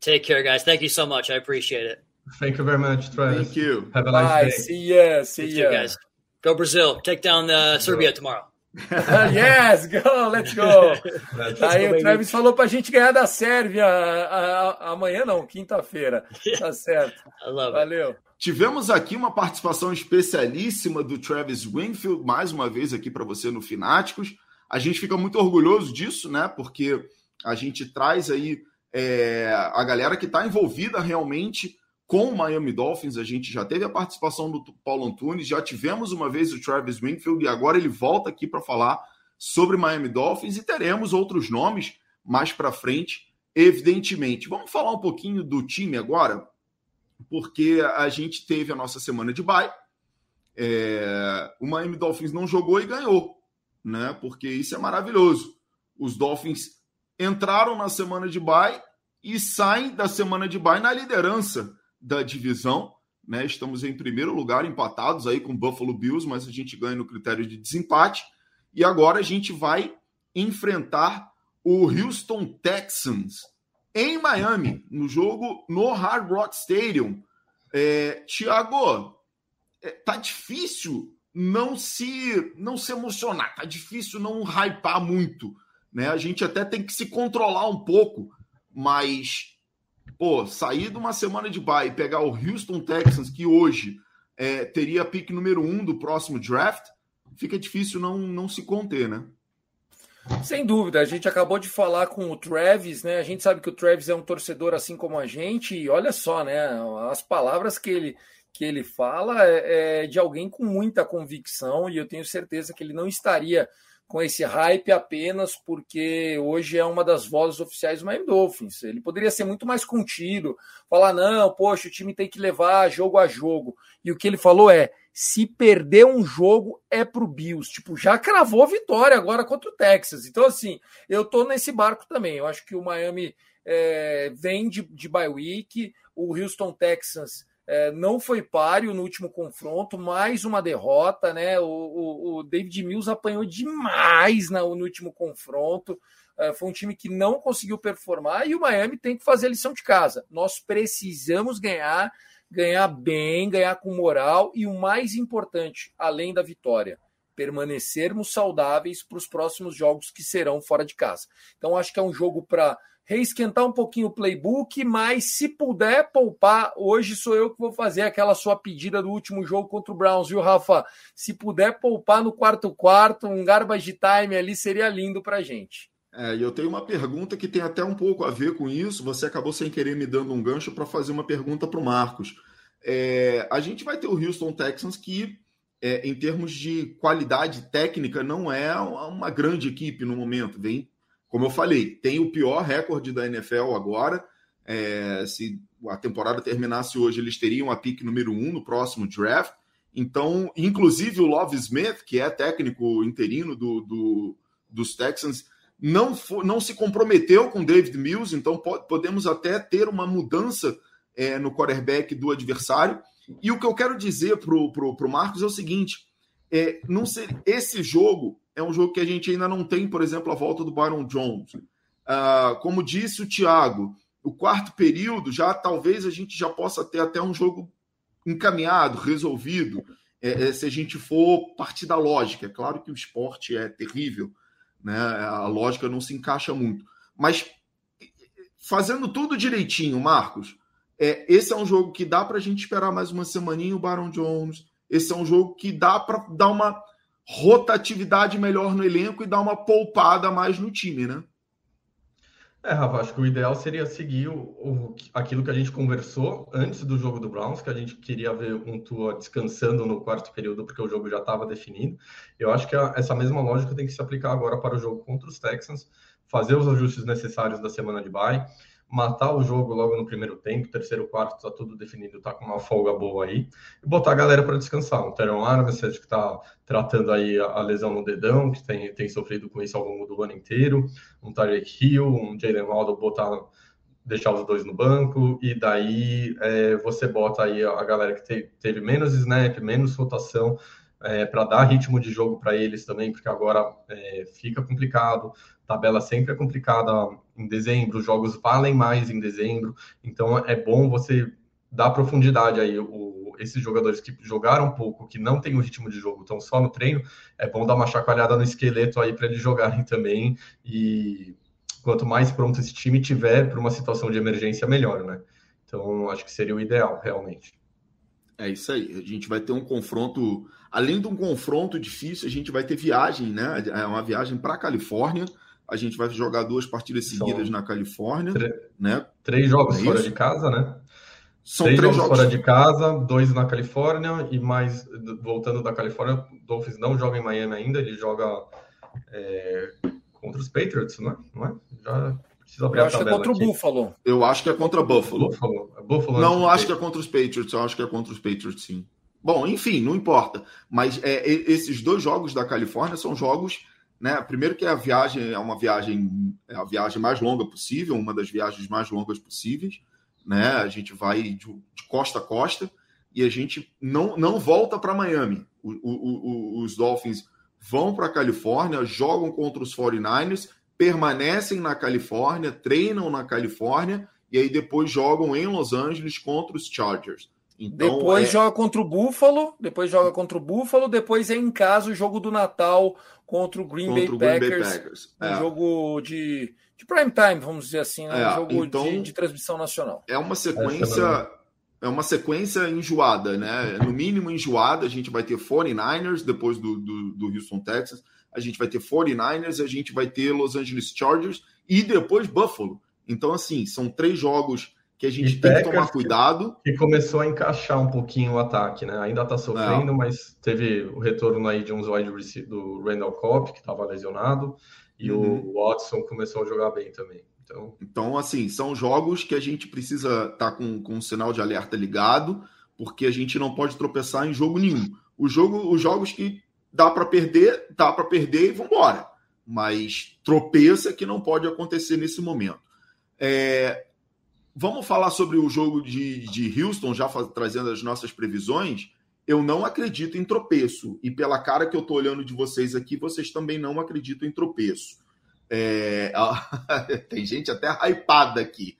B: Take care, guys. Thank you so much. I appreciate it.
C: Thank you very much, Travis.
A: Thank you.
C: Have a nice Bye. day.
D: See ya. See you,
B: guys. Go Brazil. Take down uh, Serbia tomorrow.
D: yes, go, let's go. Aí o Travis falou pra gente ganhar da Sérvia amanhã, não, quinta-feira. Tá certo. Valeu.
A: Tivemos aqui uma participação especialíssima do Travis Winfield, mais uma vez aqui para você no Fináticos. A gente fica muito orgulhoso disso, né? Porque a gente traz aí é, a galera que está envolvida realmente com o Miami Dolphins. A gente já teve a participação do Paulo Antunes, já tivemos uma vez o Travis Winfield e agora ele volta aqui para falar sobre Miami Dolphins e teremos outros nomes mais para frente, evidentemente. Vamos falar um pouquinho do time agora, porque a gente teve a nossa semana de bye. É, o Miami Dolphins não jogou e ganhou, né? Porque isso é maravilhoso. Os Dolphins entraram na semana de bye e saem da semana de bye na liderança da divisão. Né? Estamos em primeiro lugar, empatados aí com o Buffalo Bills, mas a gente ganha no critério de desempate. E agora a gente vai enfrentar o Houston Texans em Miami, no jogo no Hard Rock Stadium. É, Tiago, é, tá difícil não se não se emocionar, tá difícil não hypar muito, né? A gente até tem que se controlar um pouco, mas pô, sair de uma semana de bye e pegar o Houston Texans que hoje é, teria a pick número um do próximo draft, fica difícil não não se conter, né?
D: Sem dúvida, a gente acabou de falar com o Travis, né? A gente sabe que o Travis é um torcedor assim como a gente, e olha só, né? As palavras que ele, que ele fala é, é de alguém com muita convicção, e eu tenho certeza que ele não estaria com esse hype apenas porque hoje é uma das vozes oficiais do Miami Dolphins. Ele poderia ser muito mais contido, falar: não, poxa, o time tem que levar jogo a jogo. E o que ele falou é: se perder um jogo é pro Bills. Tipo, já cravou vitória agora contra o Texas. Então, assim, eu tô nesse barco também. Eu acho que o Miami é, vem de, de bye week, o Houston Texans é, não foi páreo no último confronto, mais uma derrota, né? O, o, o David Mills apanhou demais na, no último confronto. É, foi um time que não conseguiu performar e o Miami tem que fazer lição de casa. Nós precisamos ganhar ganhar bem, ganhar com moral e o mais importante, além da vitória, permanecermos saudáveis para os próximos jogos que serão fora de casa. Então, acho que é um jogo para reesquentar um pouquinho o playbook, mas se puder poupar, hoje sou eu que vou fazer aquela sua pedida do último jogo contra o Browns, viu, Rafa? Se puder poupar no quarto quarto, um garbage time ali seria lindo para gente.
A: É, e eu tenho uma pergunta que tem até um pouco a ver com isso. Você acabou sem querer me dando um gancho para fazer uma pergunta para o Marcos. É, a gente vai ter o Houston Texans que, é, em termos de qualidade técnica, não é uma grande equipe no momento. Vem, como eu falei, tem o pior recorde da NFL agora. É, se a temporada terminasse hoje, eles teriam a pick número um no próximo draft. Então, inclusive o Love Smith, que é técnico interino do, do dos Texans, não, for, não se comprometeu com David Mills, então podemos até ter uma mudança é, no quarterback do adversário. E o que eu quero dizer para o Marcos é o seguinte: é, não ser, esse jogo é um jogo que a gente ainda não tem, por exemplo, a volta do Byron Jones. Ah, como disse o Thiago, o quarto período já talvez a gente já possa ter até um jogo encaminhado, resolvido, é, é, se a gente for partir da lógica. É claro que o esporte é terrível, né? A lógica não se encaixa muito. Mas fazendo tudo direitinho, Marcos, é, esse é um jogo que dá para a gente esperar mais uma semaninha o Baron Jones. Esse é um jogo que dá para dar uma rotatividade melhor no elenco e dar uma poupada mais no time, né?
C: É, Rafa, acho que o ideal seria seguir o, o, aquilo que a gente conversou antes do jogo do Browns, que a gente queria ver um Tua descansando no quarto período, porque o jogo já estava definido. Eu acho que a, essa mesma lógica tem que se aplicar agora para o jogo contra os Texans, fazer os ajustes necessários da semana de bye, matar o jogo logo no primeiro tempo, terceiro, quarto, tá tudo definido, tá com uma folga boa aí, e botar a galera para descansar. Um Teron Armstead que tá tratando aí a, lesão no dedão, que tem, tem sofrido com isso ao longo do ano inteiro, um Tarek Hill, um Jalen Waddle, botar deixar os dois no banco, e daí é, você bota aí a galera que te, teve menos snap, menos rotação, é, para dar ritmo de jogo para eles também, porque agora é, fica complicado. Tabela sempre é complicada em dezembro, os jogos valem mais em dezembro, então é bom você dar profundidade aí. O, esses jogadores que jogaram pouco, que não tem o ritmo de jogo, estão só no treino, é bom dar uma chacoalhada no esqueleto aí para eles jogarem também. E quanto mais pronto esse time tiver para uma situação de emergência, melhor, né? Então acho que seria o ideal, realmente.
A: É isso aí. A gente vai ter um confronto, além de um confronto difícil, a gente vai ter viagem, né? É uma viagem para a Califórnia. A gente vai jogar duas partidas seguidas São na Califórnia, né?
C: Três jogos é fora de casa, né? São três, três jogos, fora de casa, dois na Califórnia e mais voltando da Califórnia, o Dolphins não joga em Miami ainda, ele joga é, contra os Patriots, não é? Não é? Já
D: Preciso abrir eu acho que é contra aqui. o Buffalo.
A: Eu acho que é contra o Buffalo. Buffalo. É Buffalo não acho que é contra os Patriots, eu acho que é contra os Patriots, sim. Bom, enfim, não importa. Mas é, esses dois jogos da Califórnia são jogos, né? Primeiro que a viagem é uma viagem, é a viagem mais longa possível, uma das viagens mais longas possíveis, né? A gente vai de, de costa a costa e a gente não, não volta para Miami. O, o, o, os Dolphins vão para a Califórnia, jogam contra os 49ers permanecem na Califórnia, treinam na Califórnia e aí depois jogam em Los Angeles contra os Chargers.
D: Então, depois é... joga contra o Buffalo, depois joga contra o Buffalo, depois é em casa o jogo do Natal contra o Green, contra Bay, o Green Packers, Bay Packers. É. Um jogo de, de prime time, vamos dizer assim, né? É, um jogo então, de, de, transmissão nacional.
A: É uma sequência é uma sequência enjoada, né? No mínimo enjoada, a gente vai ter 49ers depois do, do, do Houston Texas a gente vai ter 49ers, a gente vai ter Los Angeles Chargers e depois Buffalo. Então, assim, são três jogos que a gente e tem que tomar cuidado.
C: Que, começou a encaixar um pouquinho o ataque, né? Ainda tá sofrendo, mas teve o retorno aí de uns wide receivers do Randall Cobb, que estava lesionado, e uhum. o Watson começou a jogar bem também. Então...
A: então, assim, são jogos que a gente precisa estar tá com, com um sinal de alerta ligado, porque a gente não pode tropeçar em jogo nenhum. O jogo, os jogos que dá para perder, dá para perder e vamos embora. Mas tropeça que não pode acontecer nesse momento. É, vamos falar sobre o jogo de, de Houston, já faz, trazendo as nossas previsões. Eu não acredito em tropeço. E pela cara que eu estou olhando de vocês aqui, vocês também não acreditam em tropeço. É, tem gente até hypada aqui.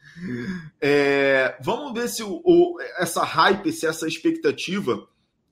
A: É, vamos ver se o, o, essa hype, se essa expectativa,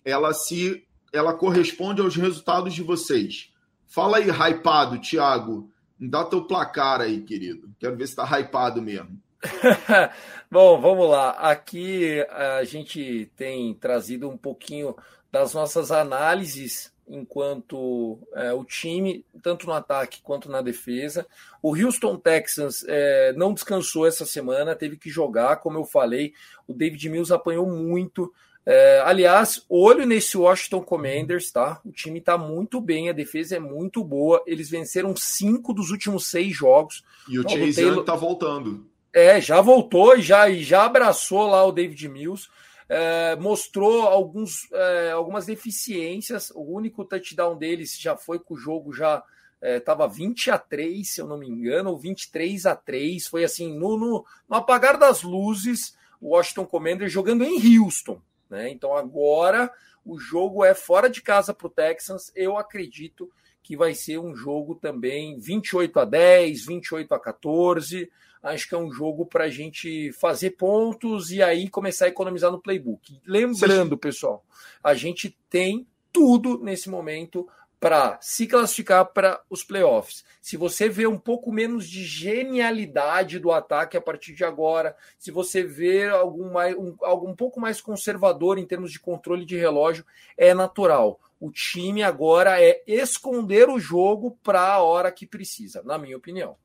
A: ela se ela corresponde aos resultados de vocês. Fala aí, hypado, Thiago. Dá teu placar aí, querido. Quero ver se tá hypado mesmo.
D: Bom, vamos lá. Aqui a gente tem trazido um pouquinho das nossas análises enquanto é, o time, tanto no ataque quanto na defesa. O Houston Texans é, não descansou essa semana, teve que jogar, como eu falei. O David Mills apanhou muito. É, aliás, olho nesse Washington Commanders, tá? O time tá muito bem, a defesa é muito boa. Eles venceram cinco dos últimos seis jogos.
A: E o Chase Taylor... Tá voltando.
D: É, já voltou e já, já abraçou lá o David Mills. É, mostrou alguns, é, algumas deficiências. O único touchdown deles já foi com o jogo já estava é, 20 a 3, se eu não me engano, ou 23 a 3. Foi assim, no, no, no apagar das luzes, o Washington Commanders jogando em Houston. Né? Então agora o jogo é fora de casa para o Texans. Eu acredito que vai ser um jogo também 28 a 10, 28 a 14. Acho que é um jogo para a gente fazer pontos e aí começar a economizar no playbook. Lembrando, pessoal, a gente tem tudo nesse momento para se classificar para os playoffs. Se você vê um pouco menos de genialidade do ataque a partir de agora, se você vê algum, mais, um, algum pouco mais conservador em termos de controle de relógio, é natural. O time agora é esconder o jogo para a hora que precisa, na minha opinião.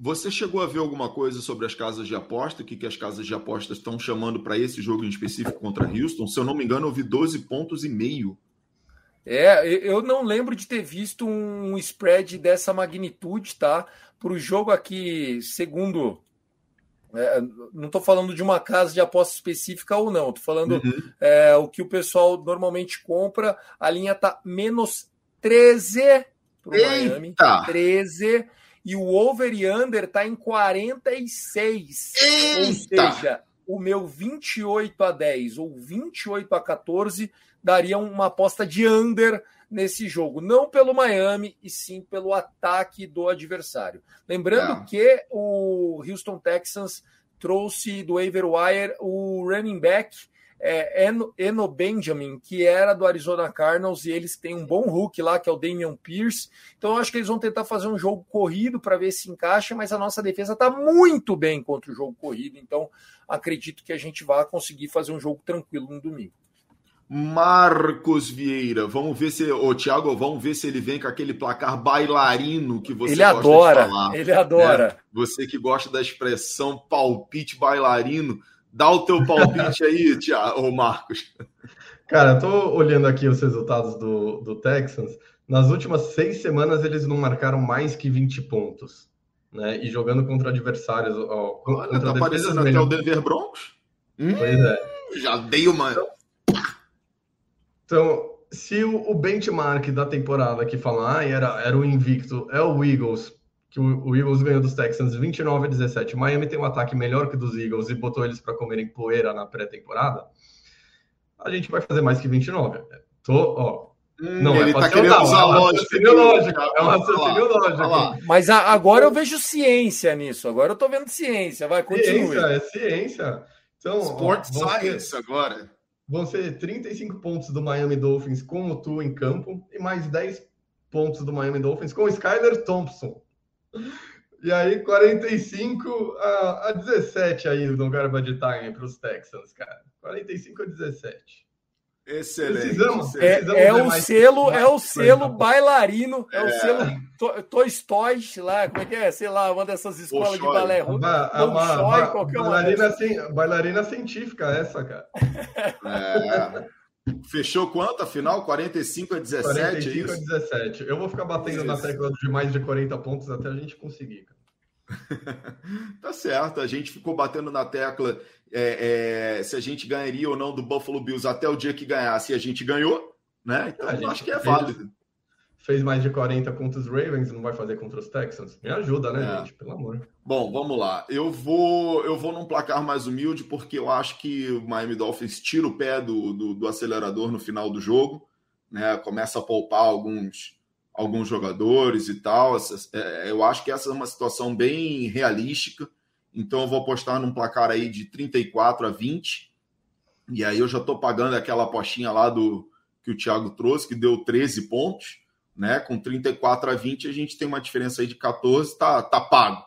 A: Você chegou a ver alguma coisa sobre as casas de aposta? O que, que as casas de aposta estão chamando para esse jogo em específico contra Houston? Se eu não me engano, eu vi 12 pontos e meio
D: é, eu não lembro de ter visto um spread dessa magnitude, tá? Para o jogo aqui, segundo. É, não estou falando de uma casa de aposta específica ou não, estou falando uhum. é, o que o pessoal normalmente compra. A linha tá menos 13 para o Miami. 13. E o over e under tá em 46. Eita. Ou seja, o meu 28 a 10 ou 28 a 14 daria uma aposta de under nesse jogo, não pelo Miami, e sim pelo ataque do adversário. Lembrando é. que o Houston Texans trouxe do waiver wire o running back é, Eno, Eno, Benjamin, que era do Arizona Cardinals, e eles têm um bom hook lá, que é o Damian Pierce. Então, eu acho que eles vão tentar fazer um jogo corrido para ver se encaixa, mas a nossa defesa está muito bem contra o jogo corrido. Então, acredito que a gente vai conseguir fazer um jogo tranquilo no domingo.
A: Marcos Vieira, vamos ver se o Thiago, vamos ver se ele vem com aquele placar bailarino que você
D: ele
A: gosta
D: adora,
A: de falar.
D: Ele adora.
A: Né? Você que gosta da expressão palpite bailarino, dá o teu palpite aí, Thiago, Marcos.
C: Cara, eu tô olhando aqui os resultados do, do Texans. Nas últimas seis semanas eles não marcaram mais que 20 pontos, né? E jogando contra adversários, ó,
A: Olha,
C: contra
A: tá aparecendo até o Denver Broncos.
C: Hum, pois é.
A: Já dei uma.
C: Então, então, se o, o, benchmark da temporada que fala, ah, era, era o invicto, é o Eagles, que o, o, Eagles ganhou dos Texans 29 a 17. Miami tem um ataque melhor que dos Eagles e botou eles para comerem poeira na pré-temporada. A gente vai fazer mais que 29. Tô, ó.
A: Hum, não, ele é tá querendo usar é lógica.
C: lógico, é um raciocínio lógico.
D: Mas a, agora eu vejo ciência nisso. Agora eu tô vendo ciência. Vai, continue.
C: Ciência, é ciência. Então,
A: Sport ó, Science agora
C: vão ser 35 pontos do Miami Dolphins com o Tu em campo e mais 10 pontos do Miami Dolphins com o Skyler Thompson. E aí, 45 a, a 17 aí no garbage time para os Texans, cara. 45 a 17.
A: Excelente.
C: Precisamos,
D: é,
C: precisamos
D: é, o selo, é o selo bailarino, é, é, o selo Toys lá, como é que é? Sei lá, uma dessas escolas de balé ruim.
C: qualquer bailarina, uma bailarina científica essa, cara.
A: É. Fechou quanto? Afinal, 45 a 17, 45 é
C: a 17. Eu vou ficar batendo na tecla de mais de 40 pontos até a gente conseguir, cara.
A: tá certo, a gente ficou batendo na tecla é, é, se a gente ganharia ou não do Buffalo Bills até o dia que ganhasse e a gente ganhou, né? Então eu acho que é válido.
C: Fez mais de 40 contra os Ravens, não vai fazer contra os Texans. Me ajuda, né, é. gente? Pelo amor.
A: Bom, vamos lá. Eu vou eu vou num placar mais humilde, porque eu acho que o Miami Dolphins tira o pé do, do, do acelerador no final do jogo, né? Começa a poupar alguns alguns jogadores e tal. É, eu acho que essa é uma situação bem realística. Então eu vou apostar num placar aí de 34 a 20. E aí eu já estou pagando aquela apostinha lá do que o Thiago trouxe, que deu 13 pontos, né? Com 34 a 20 a gente tem uma diferença aí de 14, tá, tá pago.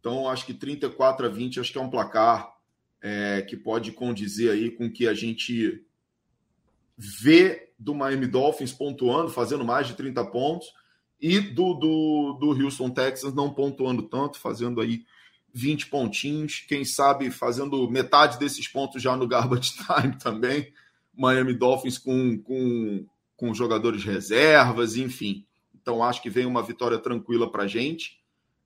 A: Então acho que 34 a 20 acho que é um placar é, que pode condizer aí com que a gente vê do Miami Dolphins pontuando, fazendo mais de 30 pontos, e do, do, do Houston Texans não pontuando tanto, fazendo aí 20 pontinhos, quem sabe fazendo metade desses pontos já no garbage time também. Miami Dolphins com, com, com jogadores reservas, enfim. Então acho que vem uma vitória tranquila para a gente.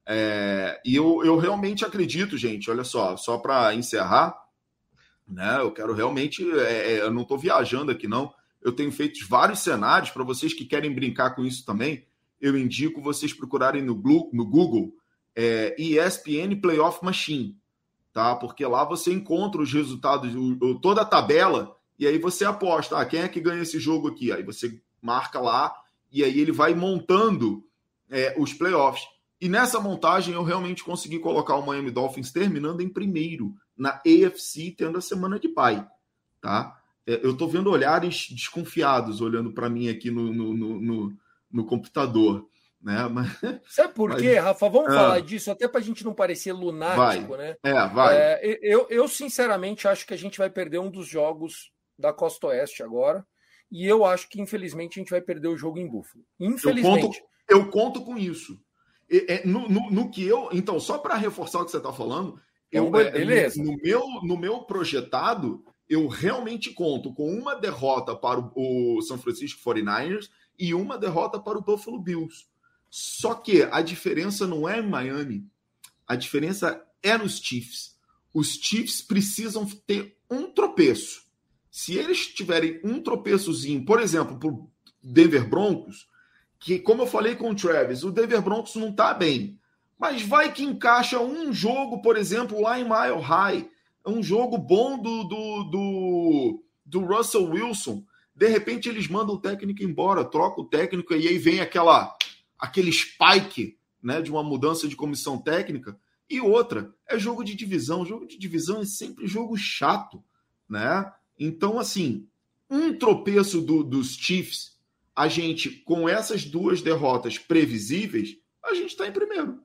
A: É, e eu, eu realmente acredito, gente, olha só, só para encerrar, né? Eu quero realmente, é, é eu não estou viajando aqui, não eu tenho feito vários cenários para vocês que querem brincar com isso também. Eu indico vocês procurarem no, no Google é, ESPN Playoff Machine, tá? Porque lá você encontra os resultados, o, toda a tabela, e aí você aposta, ah, quem é que ganha esse jogo aqui? Aí você marca lá, e aí ele vai montando é, os playoffs. E nessa montagem eu realmente consegui colocar o Miami Dolphins terminando em primeiro na AFC, tendo a semana de pai, tá? É, eu estou vendo olhares desconfiados olhando para mim aqui no, no, no, no, computador. Né? Mas,
D: Sabe por quê, Rafa? Vamos é, falar disso, até para a gente não parecer lunático,
A: vai,
D: né?
A: É, vai.
D: É, eu, eu, sinceramente, acho que a gente vai perder um dos jogos da Costa Oeste agora. E eu acho que, infelizmente, a gente vai perder o jogo em Buffalo. Infelizmente.
A: Eu conto, eu conto com isso. É, no, no, no, que eu. Então, só para reforçar o que você está falando,
D: eu, é, beleza.
A: No, no, meu, no meu projetado, eu realmente conto com uma derrota para o, o São Francisco 49ers e uma derrota para o Buffalo Bills. Só que a diferença não é em Miami, a diferença é nos Chiefs. Os Chiefs precisam ter um tropeço. Se eles tiverem um tropeçozinho, por exemplo, para o Denver Broncos, que como eu falei com o Travis, o Denver Broncos não está bem. Mas vai que encaixa um jogo, por exemplo, lá em Mile High, um jogo bom do, do, do, do Russell Wilson. De repente eles mandam o técnico embora, troca o técnico e aí vem aquela aquele spike né, de uma mudança de comissão técnica. E outra, é jogo de divisão. Jogo de divisão é sempre jogo chato, né? Então, assim, um tropeço do, dos Chiefs, a gente, com essas duas derrotas previsíveis, a gente está em primeiro.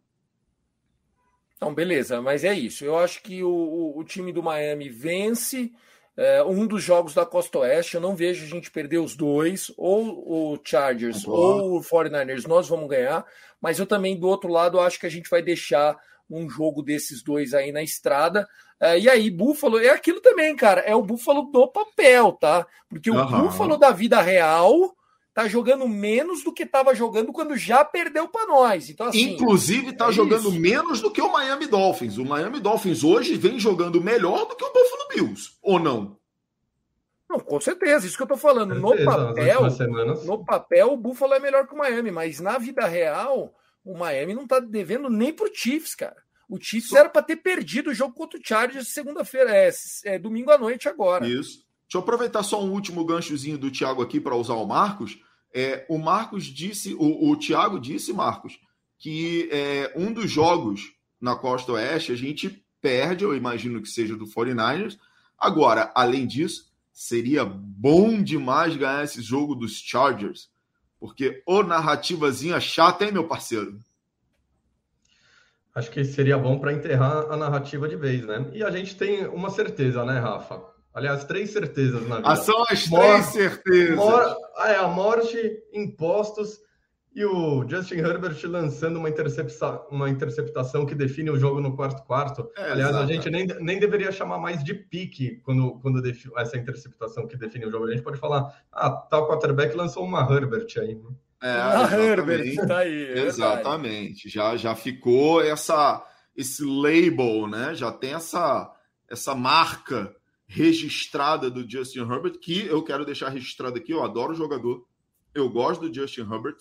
D: Então, beleza, mas é isso. Eu acho que o, o, time do Miami vence. é, um dos jogos da Costa Oeste. Eu não vejo a gente perder os dois, ou o Chargers ou o 49ers, nós vamos ganhar. Mas eu também, do outro lado, acho que a gente vai deixar um jogo desses dois aí na estrada. É, e aí, Buffalo é aquilo também, cara. É o Buffalo do papel, tá? Porque o uhum. Buffalo da vida real tá jogando menos do que estava jogando quando já perdeu para nós. Então,
A: assim, Inclusive, tá é jogando isso. menos do que o Miami Dolphins. O Miami Dolphins hoje vem jogando melhor do que o Buffalo Bills, ou não?
D: Não, com certeza, isso que eu tô falando. no papel, no papel, o Buffalo é melhor que o Miami, mas na vida real, o Miami não tá devendo nem pro Chiefs, cara. O Chiefs era para ter perdido o jogo contra o Chargers segunda-feira, é, é, domingo à noite agora.
A: Isso. Deixa eu aproveitar só um último ganchozinho do Thiago aqui para usar o Marcos. É, o Marcos disse, o, o Thiago disse, Marcos, que é, um dos jogos na Costa Oeste a gente perde, eu imagino que seja do 49ers. Agora, além disso, seria bom demais ganhar esse jogo dos Chargers, porque ô narrativazinha chata, hein, meu parceiro?
C: Acho que seria bom para enterrar a narrativa de vez, né? E a gente tem uma certeza, né, Rafa? Aliás, três certezas na vida. Ah,
A: são as morte, três certezas.
C: Mor é, a morte, impostos e o Justin Herbert lançando uma, interceptação, uma interceptação que define o jogo no quarto quarto. É, Aliás, exato. a gente nem, nem deveria chamar mais de pique quando, quando essa interceptação que define o jogo. A gente pode falar, ah, tal quarterback lançou uma Herbert aí. Né?
A: É, ah, Herbert, tá aí. É exatamente. Já, já ficou essa, esse label, né? Já tem essa, essa marca registrada do Justin Herbert, que eu quero deixar registrado aqui. Eu adoro o jogador, eu gosto do Justin Herbert.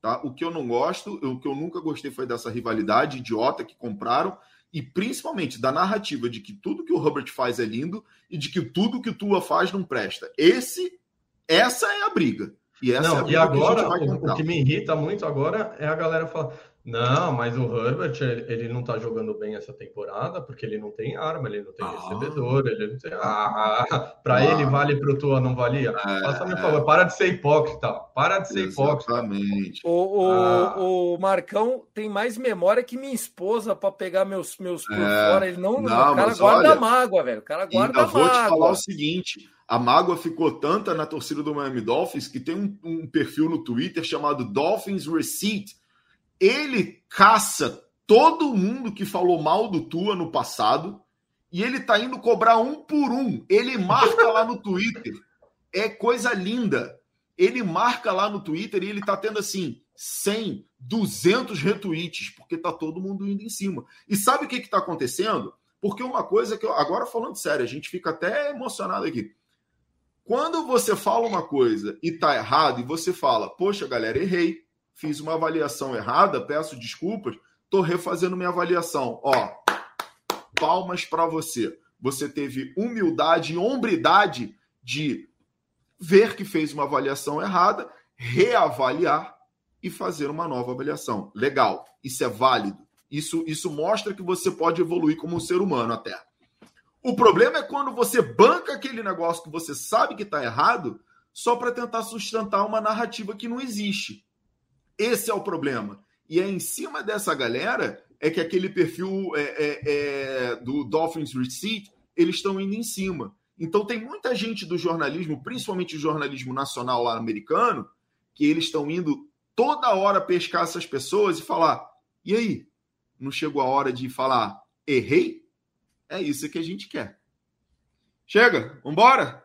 A: Tá? O que eu não gosto, o que eu nunca gostei foi dessa rivalidade idiota que compraram e principalmente da narrativa de que tudo que o Herbert faz é lindo e de que tudo que o Tua faz não presta. Esse, essa é a briga.
C: E, essa não, é a briga e agora, o, o, que me irrita muito agora é a galera falar não, mas o Herbert, ele não tá jogando bem essa temporada porque ele não tem arma, ele não tem ah. recebedor, ele não tem. Ah, para ah. ele vale pro Tua, não valia? É, Faça me favor, para de ser hipócrita, para de ser hipócrita.
A: Exatamente.
D: O, o, ah. o Marcão tem mais memória que minha esposa para pegar meus, meus por é, fora. Ele não. não o cara guarda olha, mágoa, velho. O cara guarda mágoa.
A: vou te falar o seguinte. A mágoa ficou tanta na torcida do Miami Dolphins que tem um, um perfil no Twitter chamado Dolphins Receipt, ele caça todo mundo que falou mal do Tua no passado e ele tá indo cobrar um por um. Ele marca lá no Twitter. É coisa linda. Ele marca lá no Twitter e ele tá tendo assim 100, 200 retweets, porque tá todo mundo indo em cima. E sabe o que que tá acontecendo? Porque uma coisa que eu, agora falando sério, a gente fica até emocionado aqui. Quando você fala uma coisa e tá errado e você fala, poxa, galera, errei fiz uma avaliação errada, peço desculpas, estou refazendo minha avaliação. Ó, palmas para você. Você teve humildade e hombridade de ver que fez uma avaliação errada, reavaliar e fazer uma nova avaliação. Legal, isso é válido. Isso, isso mostra que você pode evoluir como um ser humano até. O problema é quando você banca aquele negócio que você sabe que está errado só para tentar sustentar uma narrativa que não existe. Esse é o problema. E é em cima dessa galera é que aquele perfil é, é, é, do Dolphins Receipt, eles estão indo em cima. Então tem muita gente do jornalismo, principalmente o jornalismo nacional lá americano, que eles estão indo toda hora pescar essas pessoas e falar: e aí? Não chegou a hora de falar, errei? É isso que a gente quer. Chega, vambora?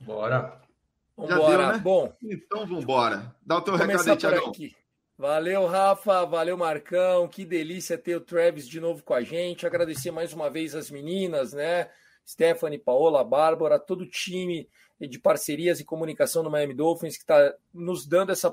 C: Bora.
D: Já vambora. Deu, né?
A: Bom. Então vambora. Dá o teu recado aí, Tiagão.
D: Valeu, Rafa. Valeu, Marcão. Que delícia ter o Travis de novo com a gente. Agradecer mais uma vez as meninas, né? Stephanie, Paola, Bárbara, todo o time de parcerias e comunicação do Miami Dolphins que está nos dando essa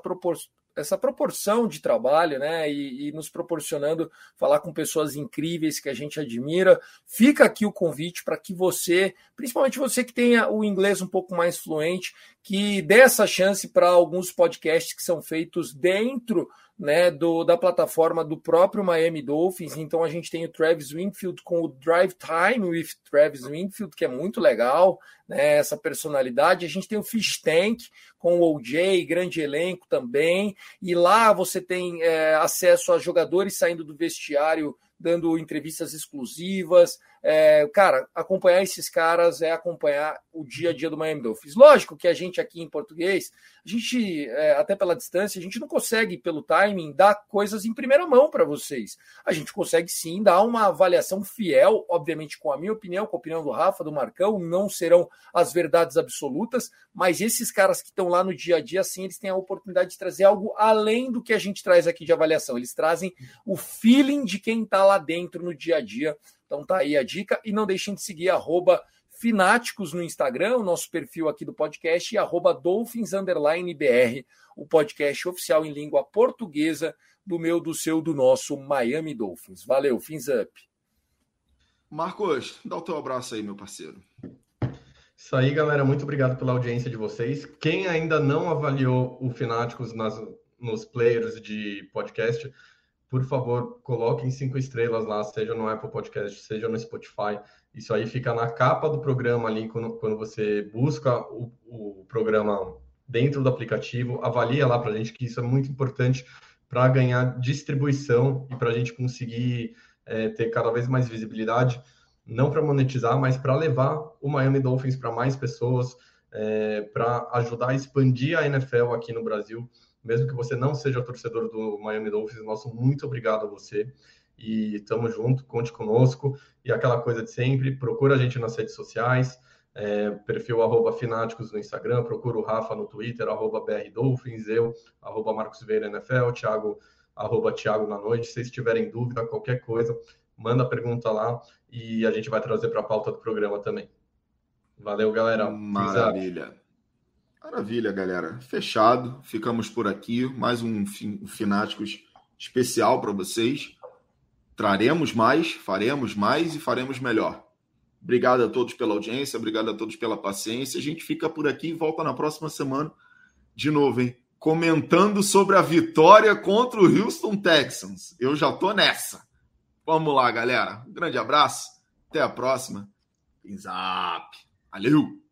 D: essa proporção de trabalho, né? E, e, nos proporcionando falar com pessoas incríveis que a gente admira. Fica aqui o convite para que você, principalmente você que tenha o inglês um pouco mais fluente, que dê essa chance para alguns podcasts que são feitos dentro né, do, da plataforma do próprio Miami Dolphins. Então a gente tem o Travis Winfield com o Drive Time with Travis Winfield, que é muito legal, né, essa personalidade. A gente tem o Fish Tank com o OJ, grande elenco também. E lá você tem é, acesso a jogadores saindo do vestiário dando entrevistas exclusivas, É, cara, acompanhar esses caras é acompanhar o dia a dia do Miami Dolphins. Lógico que a gente aqui em português, a gente, é, até pela distância, a gente não consegue, pelo timing, dar coisas em primeira mão para vocês. A gente consegue sim dar uma avaliação fiel, obviamente com a minha opinião, com a opinião do Rafa, do Marcão, não serão as verdades absolutas, mas esses caras que estão lá no dia a dia, sim, eles têm a oportunidade de trazer algo além do que a gente traz aqui de avaliação. Eles trazem o feeling de quem está lá dentro no dia a dia então tá aí a dica. E não deixem de seguir arroba Fináticos no Instagram, o nosso perfil aqui do podcast, e arroba Dolphins BR, o podcast oficial em língua portuguesa do meu, do seu, do nosso Miami Dolphins. Valeu, fins up.
A: Marcos, dá o teu abraço aí, meu parceiro.
C: Isso aí, galera. Muito obrigado pela audiência de vocês. Quem ainda não avaliou o Fináticos nas, nos players de podcast, por favor, coloquem cinco estrelas lá, seja no Apple Podcast, seja no Spotify. Isso aí fica na capa do programa ali, quando, quando você busca o, o programa dentro do aplicativo. Avalia lá para a gente, que isso é muito importante para ganhar distribuição e para a gente conseguir é, ter cada vez mais visibilidade, não para monetizar, mas para levar o Miami Dolphins para mais pessoas, é, para ajudar a expandir a NFL aqui no Brasil mesmo que você não seja torcedor do Miami Dolphins, nosso muito obrigado a você. E tamo junto, conte conosco. E aquela coisa de sempre, procura a gente nas redes sociais, é, perfil arroba Fináticos no Instagram, procura o Rafa no Twitter, arroba BR Dolphins, eu, arroba Marcos Veira NFL, Thiago, arroba Thiago na noite. Se vocês tiverem dúvida, qualquer coisa, manda a pergunta lá e a gente vai trazer para a pauta do programa também. Valeu, galera.
A: Maravilha. Maravilha, galera. Fechado. Ficamos por aqui. Mais um Fináticos especial para vocês. Traremos mais, faremos mais e faremos melhor. Obrigado a todos pela audiência, obrigado a todos pela paciência. A gente fica por aqui e volta na próxima semana de novo, hein? Comentando sobre a vitória contra o Houston Texans. Eu já tô nessa. Vamos lá, galera. Um grande abraço. Até a próxima. Zap. Valeu!